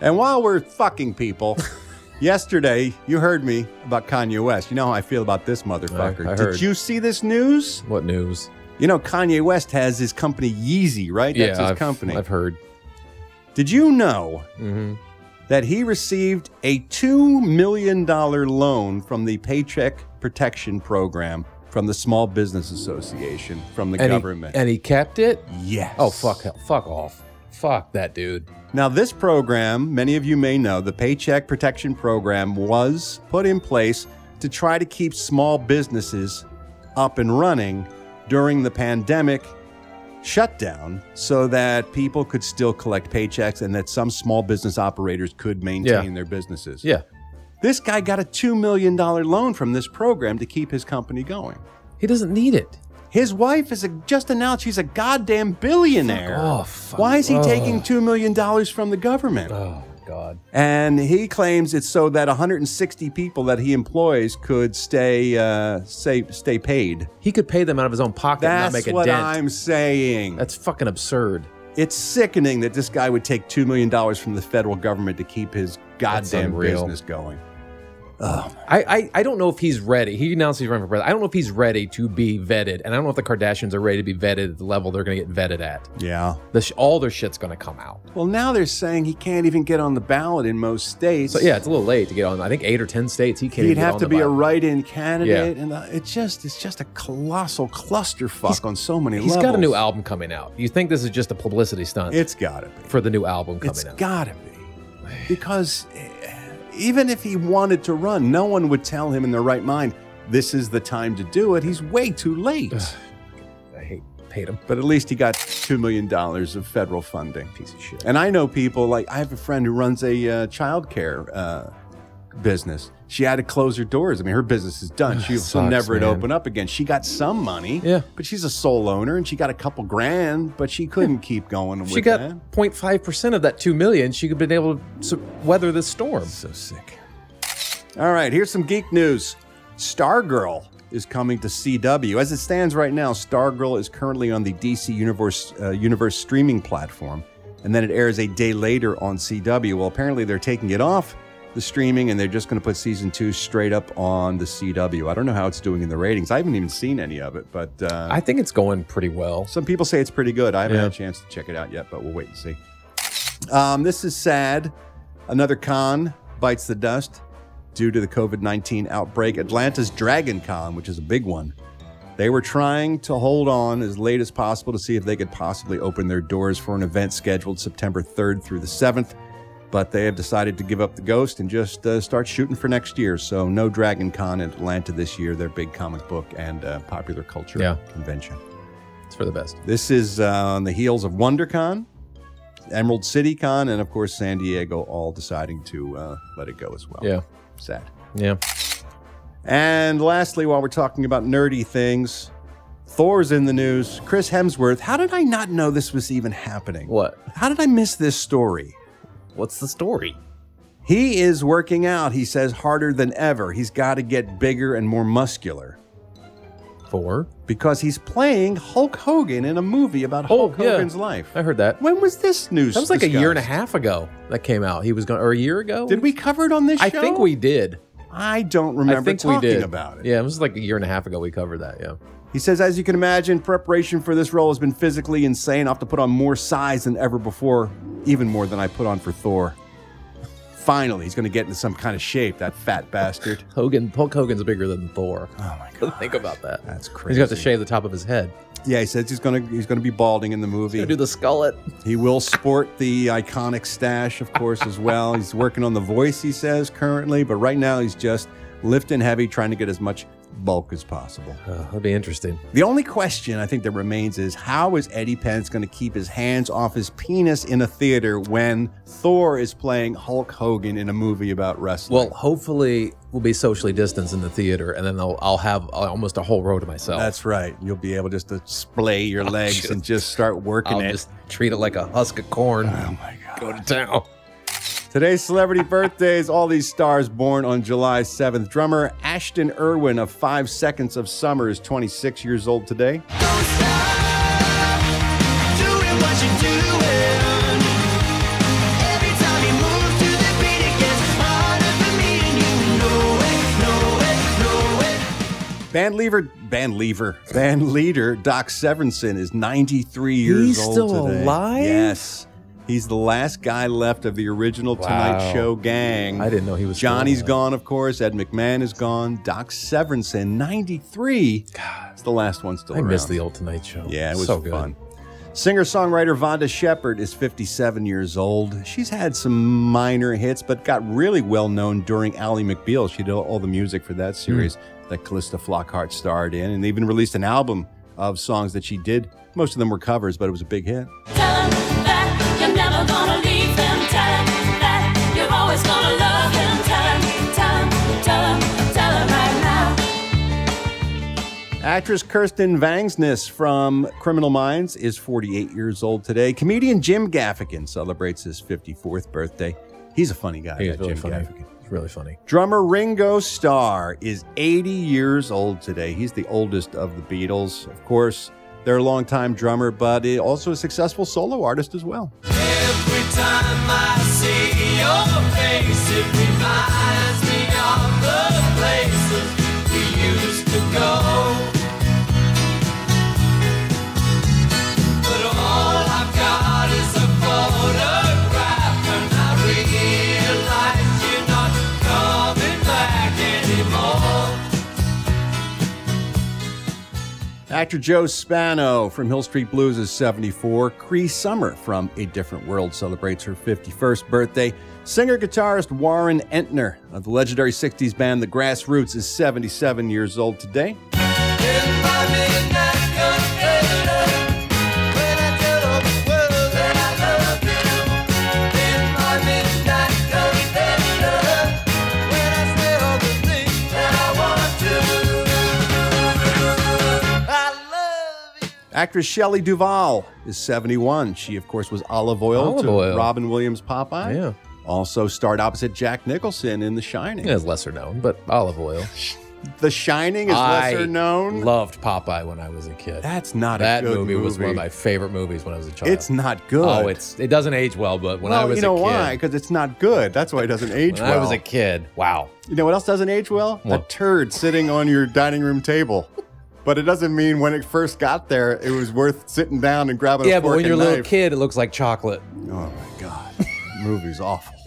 And while we're fucking people, yesterday you heard me about Kanye West. You know how I feel about this motherfucker. I Did heard. you see this news? What news? You know Kanye West has his company Yeezy, right? That's yeah, his I've, company. I've heard. Did you know hmm that he received a $2 million loan from the Paycheck Protection Program from the Small Business Association, from the and government? He, and he kept it. yes. Oh fuck! Fuck off! Fuck that dude. Now, this program, many of you may know, the Paycheck Protection Program was put in place to try to keep small businesses up and running during the pandemic shutdown so that people could still collect paychecks and that some small business operators could maintain Yeah. their businesses. Yeah, This guy got a $2 million loan from this program to keep his company going. he doesn't need it. His wife is a, just announced she's a goddamn billionaire. Fuck off. Why is he Oh. taking $2 million from the government? Oh, God. And he claims it's so that 160 people that he employs could stay uh, stay stay paid. He could pay them out of his own pocket and not make a what. I'm saying. That's fucking absurd. It's sickening that this guy would take two million dollars from the federal government to keep his goddamn business going. I, I, I don't know if he's ready. He announced he's running for president. I don't know if he's ready to be vetted, and I don't know if the Kardashians are ready to be vetted at the level they're going to get vetted at. Yeah. The sh- all their shit's going to come out. Well, now they're saying he can't even get on the ballot in most states. So yeah, it's a little late to get on. I think eight or ten states he can't. He'd even get have on to the be a ballot. write-in candidate, and uh, it's just it's just a colossal clusterfuck on so many He's levels. got a new album coming out. You think this is just a publicity stunt? It's got to be for the new album coming It's out. It's gotta be because eh, even if he wanted to run, no one would tell him in their right mind this is the time to do it. He's way too late. I hate paid him, but at least he got two million dollars of federal funding. Piece of shit. And I know people like I have a friend who runs a uh, childcare uh, business. She had to close her doors. I mean, her business is done. She will never man. open up again. She got some money, Yeah. but she's a sole owner and she got a couple grand, but she couldn't keep going she got that. 0.5 percent of that two million, she could have been able to weather the storm. So sick. All right, here's some geek news. Stargirl is coming to CW. As it stands right now, Stargirl is currently on the DC Universe uh, Universe streaming platform, and then it airs a day later on CW. Well, apparently they're taking it off the streaming and they're just going to put season two straight up on the CW. I don't know how it's doing in the ratings. I haven't even seen any of it, but uh, I think it's going pretty well. some people say it's pretty good. I haven't Yeah. had a chance to check it out yet, but we'll wait and see. Um, this is sad. Another con bites the dust due to the COVID 19 outbreak. Atlanta's Dragon Con, which is a big one, they were trying to hold on as late as possible to see if they could possibly open their doors for an event scheduled September 3rd through the 7th. But they have decided to give up the ghost and just uh, start shooting for next year. So, no Dragon Con in Atlanta this year, their big comic book and uh, popular culture Yeah. convention. It's for the best. This is uh, on the heels of WonderCon, Emerald City Con, and of course San Diego, all deciding to uh, let it go as well. Yeah. sad. Yeah. And lastly, while we're talking about nerdy things, Thor's in the news. Chris Hemsworth. How did I not know this was even happening? What? How did I miss this story? What's the story? He is working out, he says, harder than ever. He's got to get bigger and more muscular. For? Because he's playing Hulk Hogan in a movie about oh, Hulk Oh, yeah. Hogan's life. I heard that. When was this news? That was like a year and a half ago that came out. He was going, or a year ago. Did we cover it on this show? I show? think we did. I don't remember I think talking we did about it. Yeah, it was like a year and a half ago we covered that. Yeah. He says, as you can imagine, preparation for this role has been physically insane. I have to put on more size than ever before, even more than I put on for Thor. Finally, he's going to get into some kind of shape, that fat bastard. Hogan, Hulk Hogan's bigger than Thor. Oh my god. Think about that. That's crazy. He's got to shave the top of his head. Yeah, he says he's going to he's going to be balding in the movie. Do the skullet. He will sport the iconic stash, of course, as well. He's working on the voice, he says, currently, but right now he's just lifting heavy, trying to get as much bulk as possible. Uh, that'll be interesting. The only question I think that remains is how is Eddie Pence going to keep his hands off his penis in a theater when Thor is playing Hulk Hogan in a movie about wrestling? Well, hopefully we'll be socially distanced in the theater, and then I'll, I'll have almost a whole row to myself. that's right. You'll be able just to splay your legs just- and just start working I'll it. just treat it like a husk of corn. Oh my God. Go to town. Today's celebrity birthdays, all these stars born on July 7th. Drummer Ashton Irwin of Five Seconds of Summer is 26 years old today. Band leader, band leader, band leader Doc Severinsen is 93 years He's old He's still today. alive? Yes. He's the last guy left of the original Tonight Wow. Show gang. I didn't know he was still Johnny's alive. gone, of course. Ed McMahon is gone. Doc Severinsen, 93. God, it's the last one still I around. miss the old Tonight Show. Yeah, it was so good. fun. Singer songwriter Vonda Shepard is 57 years old. She's had some minor hits, but got really well known during Ally McBeal. She did all the music for that series hmm. that Calista Flockhart starred in, and they even released an album of songs that she did. Most of them were covers, but it was a big hit. You're Actress Kirsten Vangsness from Criminal Minds is 48 years old today. Comedian Jim Gaffigan celebrates his 54th birthday. He's a funny guy. He's that really Jim funny. Gaffigan. He's really funny. Drummer Ringo Starr is 80 years old today. He's the oldest of the Beatles. Of course, they're a longtime drummer, but also a successful solo artist as well. Every time I see your face, it reminds me of the places we used to go. Actor Joe Spano from Hill Street Blues is 74. Cree Summer from A Different World celebrates her 51st birthday. Singer guitarist Warren Entner of the legendary 60s band The Grassroots is 77 years old today. Actress Shelley Duvall is 71. She, of course, was Olive Oyl Olive to Oil. Robin Williams' Popeye. Yeah. Also starred opposite Jack Nicholson in The Shining. Yeah, it's lesser known, but olive oil. The Shining is lesser known. Loved Popeye when I was a kid. That's not a good movie, movie. was one of my favorite movies when I was a child. It's not good. Oh, it's it doesn't age well, but when well, I was a kid. You know a kid, why? Because it's not good. That's why it doesn't age when well. I was a kid, wow. You know what else doesn't age well? A What? turd sitting on your dining room table. But it doesn't mean when it first got there, it was worth sitting down and grabbing Yeah, a but fork when you're a little knife. kid, it looks like chocolate. Oh my god, the movie's awful.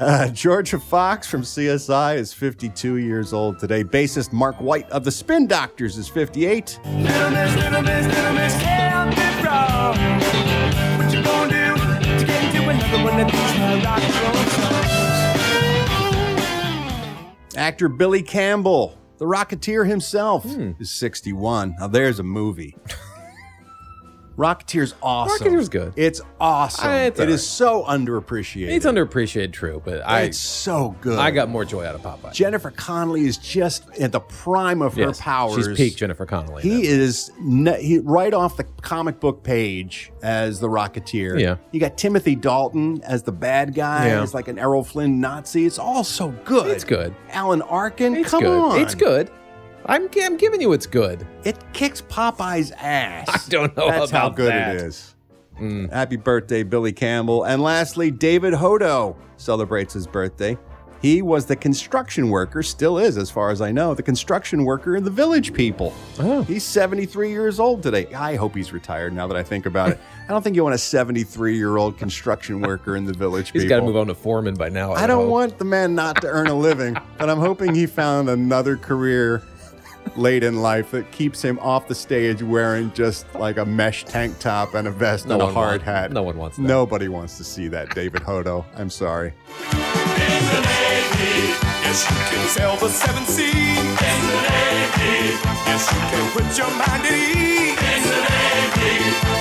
Uh, Jorja Fox from CSI is 52 years old today. Bassist Mark White of the Spin Doctors is 58. Little miss, little miss, little miss, can't be wrong. What you gonna do to get into another one of these rock songs? Actor Billy Campbell, the Rocketeer himself, Hmm. is 61. Now there's a movie. Rocketeer's awesome. Rocketeer's good. It's awesome. Uh, it's It is so underappreciated. It's underappreciated, true, but I it's so good. I got more joy out of Popeye. Jennifer Connelly is just at the prime of Yes, her powers. She's peak Jennifer Connelly. He is he, right off the comic book page as the Rocketeer. Yeah. You got Timothy Dalton as the bad guy. Yeah. As like an Errol Flynn Nazi. It's all so good. It's good. Alan Arkin. It's come good. on. It's good. I'm I'm giving you it's good. It kicks Popeye's ass. I don't know That's how good that. it is. Mm. Happy birthday, Billy Campbell. And lastly, David Hodo celebrates his birthday. He was the construction worker, still is, as far as I know, the construction worker in the Village People. Oh. He's 73 years old today. I hope he's retired now that I think about it. I don't think you want a 73 year old construction worker in the Village He's People. got to move on to foreman by now. I don't hope. want the man not to earn a living, but I'm hoping he found another career late in life that keeps him off the stage wearing just like a mesh tank top and a vest No and a hard want- hat. no one wants that. Nobody wants to see that, David Hodo. I'm sorry. Yes, you can sail the seven seas. In the Navy. Yes, you can put your mind at ease. In the Navy.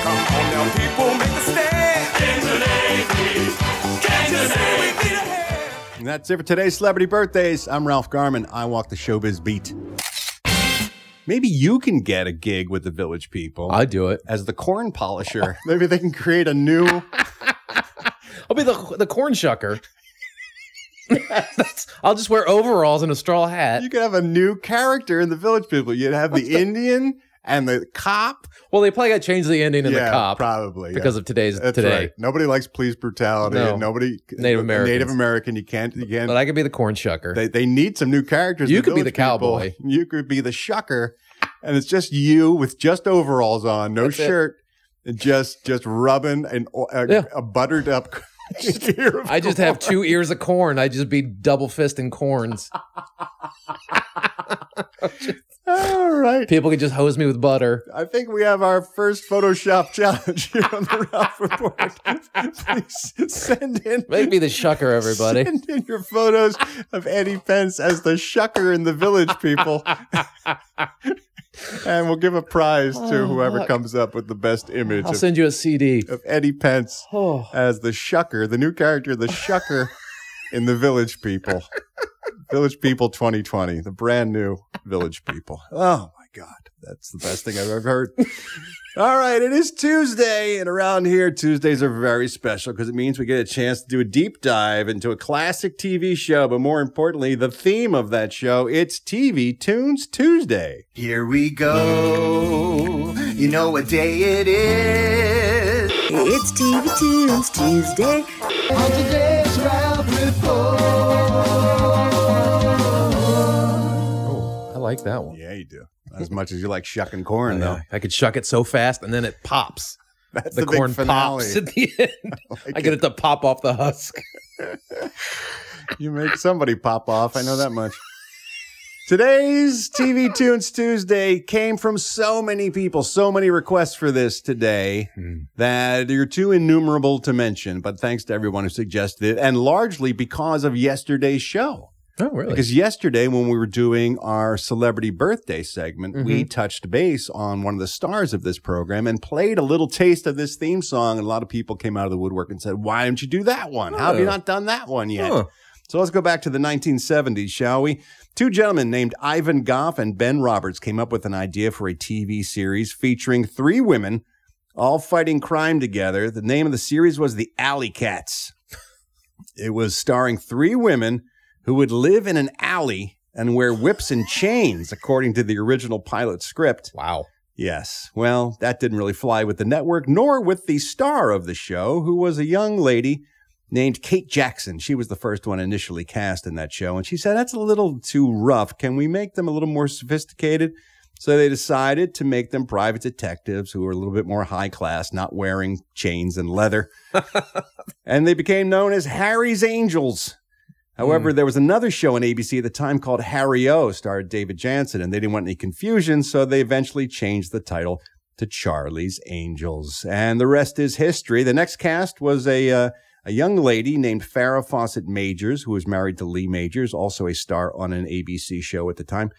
Come on now, people, make a stand. In the Navy. Can't you see we need a hand? And that's it for today's celebrity birthdays. I'm Ralph Garman. I walk the showbiz beat. Maybe you can get a gig with the Village People. I'd do it. as the corn polisher. Maybe they can create a new. I'll be the the corn shucker. That's, I'll just wear overalls and a straw hat. You could have a new character in the Village People. You'd have the Indian and the cop. Well, they probably got changed the ending in yeah, the cop probably because yeah. of today's That's today. right. Nobody likes police brutality. No. Nobody Native American. Native American. You can't. You can't. But I could be the corn shucker. they they need some new characters. You could be the cowboy. People. You could be the shucker, and it's just you with just overalls on, no That's it. shirt, and just just rubbing an, a, Yeah. a buttered up. I just have two ears of corn. I just be double fisting corns. All right. People can just hose me with butter. I think we have our first Photoshop challenge here on the Ralph Report. Please send in Make me the shucker, everybody. Send in your photos of Eddie Pence as the shucker in the Village People, and we'll give a prize to Oh, whoever look. comes up with the best image I'll of, send you a CD. of Eddie Pence Oh. as the shucker, the new character, the shucker in the Village People. Village People 2020, the brand new Village People. Oh my God, that's the best thing I've ever heard. All right, it is Tuesday, and around here, Tuesdays are very special because it means we get a chance to do a deep dive into a classic TV show, but more importantly, the theme of that show. It's TV Tunes Tuesday. Here we go. You know what day it is. It's TV Tunes Tuesday. On today's like that one. Yeah, you do. As much as you like shucking corn, though. I could shuck it so fast and then it pops. That's the, the corn pops at the end. I, get it to pop off the husk. You make somebody pop off. I know that much. Today's TV Tunes Tuesday came from so many people, so many requests for this today hmm. that you're too innumerable to mention. But thanks to everyone who suggested it, and largely because of yesterday's show. Oh, really? Because yesterday, when we were doing our celebrity birthday segment, we Mhm. touched base on one of the stars of this program and played a little taste of this theme song. And a lot of people came out of the woodwork and said, Why didn't you do that one? How have you Oh. not done that one yet? Huh. So let's go back to the 1970s, shall we? Two gentlemen named Ivan Goff and Ben Roberts came up with an idea for a TV series featuring three women all fighting crime together. The name of the series was The Alley Cats. It was starring three women who would live in an alley and wear whips and chains, according to the original pilot script. Wow. Yes. Well, that didn't really fly with the network, nor with the star of the show, who was a young lady named Kate Jackson. She was the first one initially cast in that show. And she said, that's a little too rough. Can we make them a little more sophisticated? So they decided to make them private detectives who were a little bit more high class, not wearing chains and leather. and they became known as Harry's Angels. However, there was another show on ABC at the time called Harry O, starred David Janssen, and they didn't want any confusion, so they eventually changed the title to Charlie's Angels. And the rest is history. The next cast was a uh, a young lady named Farrah Fawcett Majors, who was married to Lee Majors, also a star on an ABC show at the time.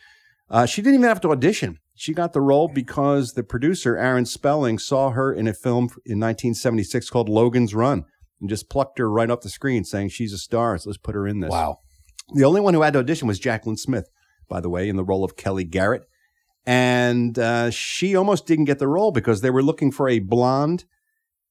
Uh, she didn't even have to audition. She got the role because the producer, Aaron Spelling, saw her in a film in 1976 called Logan's Run and just plucked her right off the screen saying she's a star, so let's put her in this. Wow. The only one who had to audition was Jaclyn Smith, by the way, in the role of Kelly Garrett. And uh, she almost didn't get the role because they were looking for a blonde,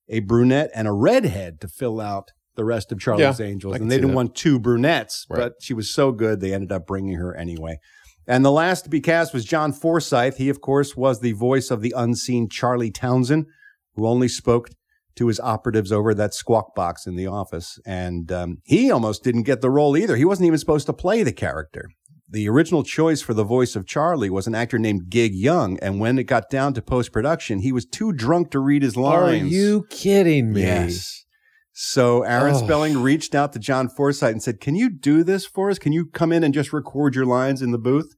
a brunette, and a redhead to fill out the rest of Charlie's Yeah, Angels. And they didn't that. want two brunettes, Right. but she was so good they ended up bringing her anyway. And the last to be cast was John Forsythe. He, of course, was the voice of the unseen Charlie Townsend, who only spoke to his operatives over that squawk box in the office. And um, he almost didn't get the role either. He wasn't even supposed to play the character. The original choice for the voice of Charlie was an actor named Gig Young. And when it got down to post production, he was too drunk to read his lines. Are you kidding me? Yes. So Aaron Oh. Spelling reached out to John Forsythe and said, Can you do this for us? Can you come in and just record your lines in the booth?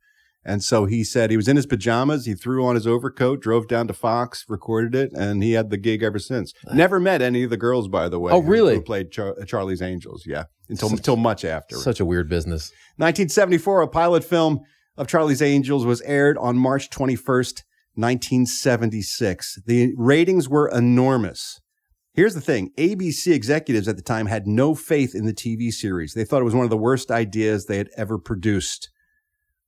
And so he said he was in his pajamas. He threw on his overcoat, drove down to Fox, recorded it, and he had the gig ever since. Never met any of the girls, by the way. Oh, really? Who played Char- Charlie's Angels. Yeah. Until, until much after. Such a weird business. 1974, a pilot film of Charlie's Angels was aired on March 21st, 1976. The ratings were enormous. Here's the thing ABC executives at the time had no faith in the TV series. They thought it was one of the worst ideas they had ever produced.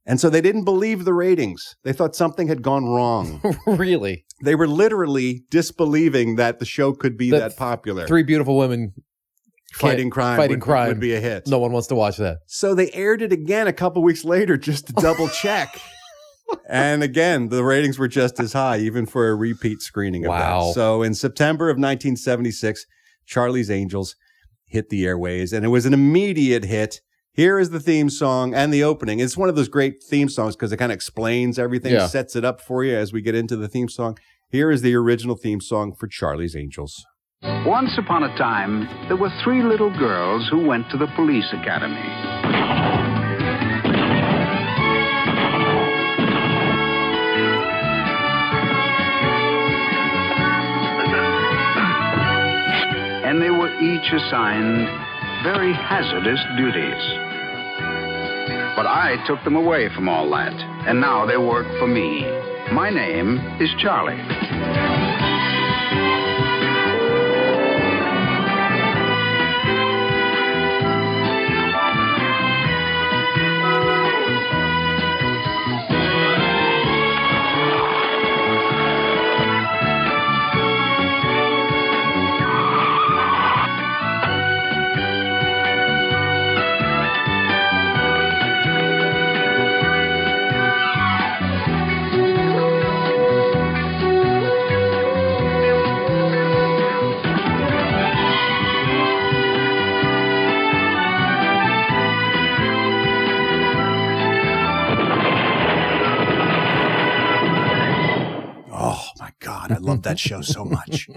And so they didn't believe the ratings. They thought something had gone wrong. really? They were literally disbelieving that the show could be That that, popular. Three beautiful women Fighting crime Fighting would- crime would be a hit. No one wants to watch that. So they aired it again a couple weeks later just to double check. and again, the ratings were just as high, even for a repeat screening of Wow. that. So in September of 1976, Charlie's Angels hit the airways, and it was an immediate hit. Here is the theme song and the opening. It's one of those great theme songs because it kind of explains everything, Yeah. sets it up for you as we get into the theme song. Here is the original theme song for Charlie's Angels. Once upon a time, there were three little girls who went to the police academy. And they were each assigned very hazardous duties. But I took them away from all that, and now they work for me. My name is Charlie. God, I love that show so much.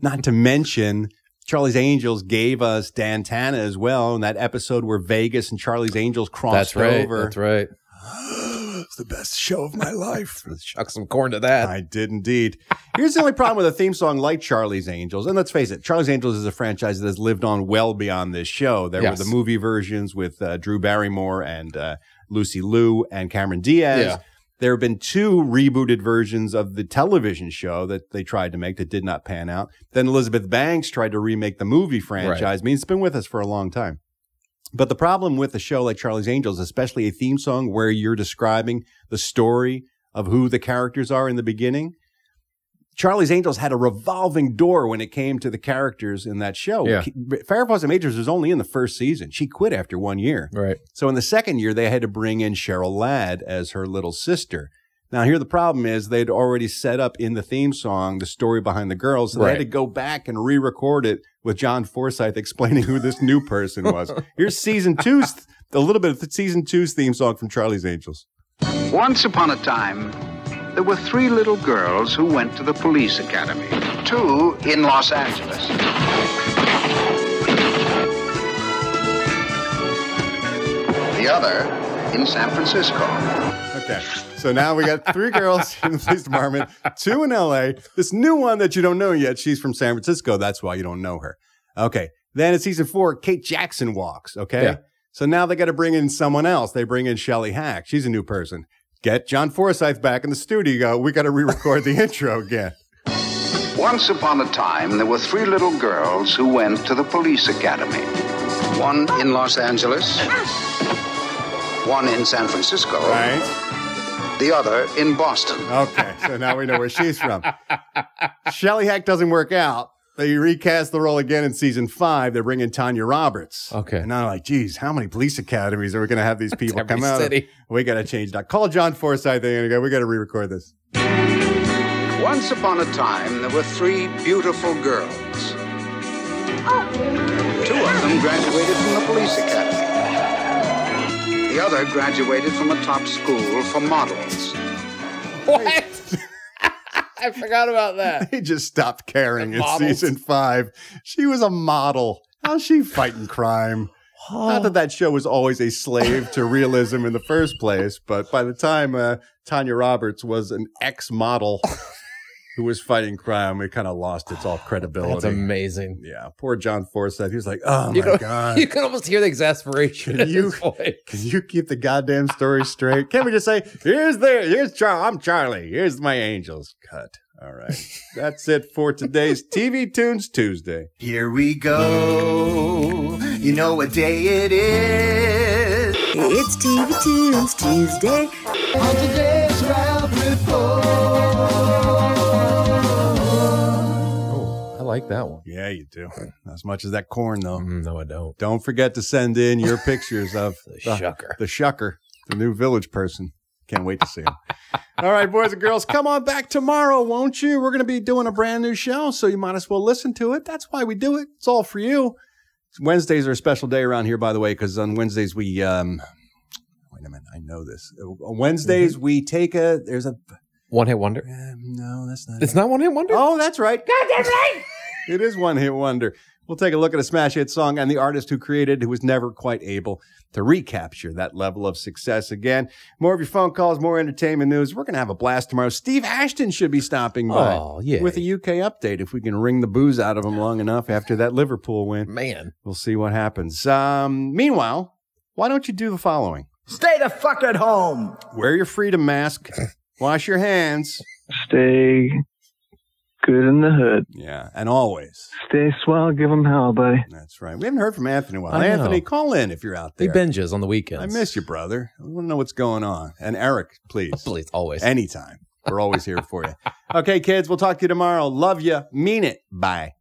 Not to mention, Charlie's Angels gave us Dan Tana as well in that episode where Vegas and Charlie's Angels crossed That's right. over. That's right. it's the best show of my life. Chuck some corn to that. I did indeed. Here's the only problem with a theme song like Charlie's Angels, and let's face it, Charlie's Angels is a franchise that has lived on well beyond this show. There Yes. were the movie versions with uh, Drew Barrymore and uh, Lucy Liu and Cameron Diaz. Yeah. There have been two rebooted versions of the television show that they tried to make that did not pan out. Then Elizabeth Banks tried to remake the movie franchise. I mean, it's been with us for a long time. But the problem with a show like Charlie's Angels, especially a theme song where you're describing the story of who the characters are in the beginning, Charlie's Angels had a revolving door when it came to the characters in that show. Yeah. Farrah Fawcett Majors was only in the first season. She quit after one year. Right. So in the second year, they had to bring in Cheryl Ladd as her little sister. Now, here the problem is they'd already set up in the theme song the story behind the girls. So they had to go back and re record it with John Forsythe explaining who this new person was. Here's season two's, a little bit of the season two's theme song from Charlie's Angels. Once upon a time, there were three little girls who went to the police academy. Two in Los Angeles. The other in San Francisco. Okay. So now we got three girls in the police department, two in LA. This new one that you don't know yet, she's from San Francisco. That's why you don't know her. Okay. Then in season four, Kate Jackson walks. Okay. Yeah. So now they got to bring in someone else. They bring in Shelley Hack. She's a new person. Get John Forsythe back in the studio. We got to re record the intro again. Once upon a time, there were three little girls who went to the police academy. One in Los Angeles, one in San Francisco, right. the other in Boston. Okay. So now we know where she's from. Shelley Hack doesn't work out. They recast the role again in season five. They bring in Tanya Roberts. Okay. And I'm like, geez, how many police academies are we going to have these people every come out? of? We got to change that. Call John Forsythe and go, we got to re record this. Once upon a time, there were three beautiful girls. Two of them graduated from the police academy. The other graduated from a top school for models. What? I forgot about that. They just stopped caring in season five. She was a model. How's she fighting crime? Not that that show was always a slave to realism in the first place, but by the time uh, Tanya Roberts was an ex model who was fighting crime, it kind of lost its all credibility. That's amazing. Yeah, poor John Forsythe. He was like, "Oh You my can, god, you can almost hear the exasperation Can you- can you keep the goddamn story straight? Can't we just say, here's there, here's Charlie, I'm Charlie, here's my angels. Cut. All right. That's it for today's TV Tunes Tuesday. Here we go. You know what day it is. It's TV Tunes Tuesday. On today's Ralph Report. Like that one. Yeah, you do. As much as that corn, though. Mm, no, I don't. Don't forget to send in your pictures of The shucker. The shucker, the new village person. Can't wait to see him. All right, boys and girls, come on back tomorrow, won't you? We're going to be doing a brand new show, so you might as well listen to it. That's why we do it. It's all for you. Wednesdays are a special day around here, by the way, because on Wednesdays we um, wait a minute, I know this. Uh, On Wednesdays we take a there's a One hit wonder. um, no, that's not. It's not one hit wonder. Oh, that's right. God damn right. It is one hit wonder. We'll take a look at a smash hit song and the artist who created, who was never quite able to recapture that level of success again. More of your phone calls, more entertainment news. We're going to have a blast tomorrow. Steve Ashton should be stopping by Oh, yeah. with a UK update if we can wring the booze out of him long enough after that Liverpool win. Man. We'll see what happens. Um, meanwhile, why don't you do the following? Stay the fuck at home. Wear your freedom mask, wash your hands. Stay good in the hood. Yeah, and always. Stay swell. Give them hell, buddy. That's right. We haven't heard from Anthony in a while. I know. Anthony, call in if you're out there. He binges on the weekends. I miss you, brother. I want to know what's going on. And Eric, please. Please, always. Anytime. We're always here for you. Okay, kids, we'll talk to you tomorrow. Love you. Mean it. Bye.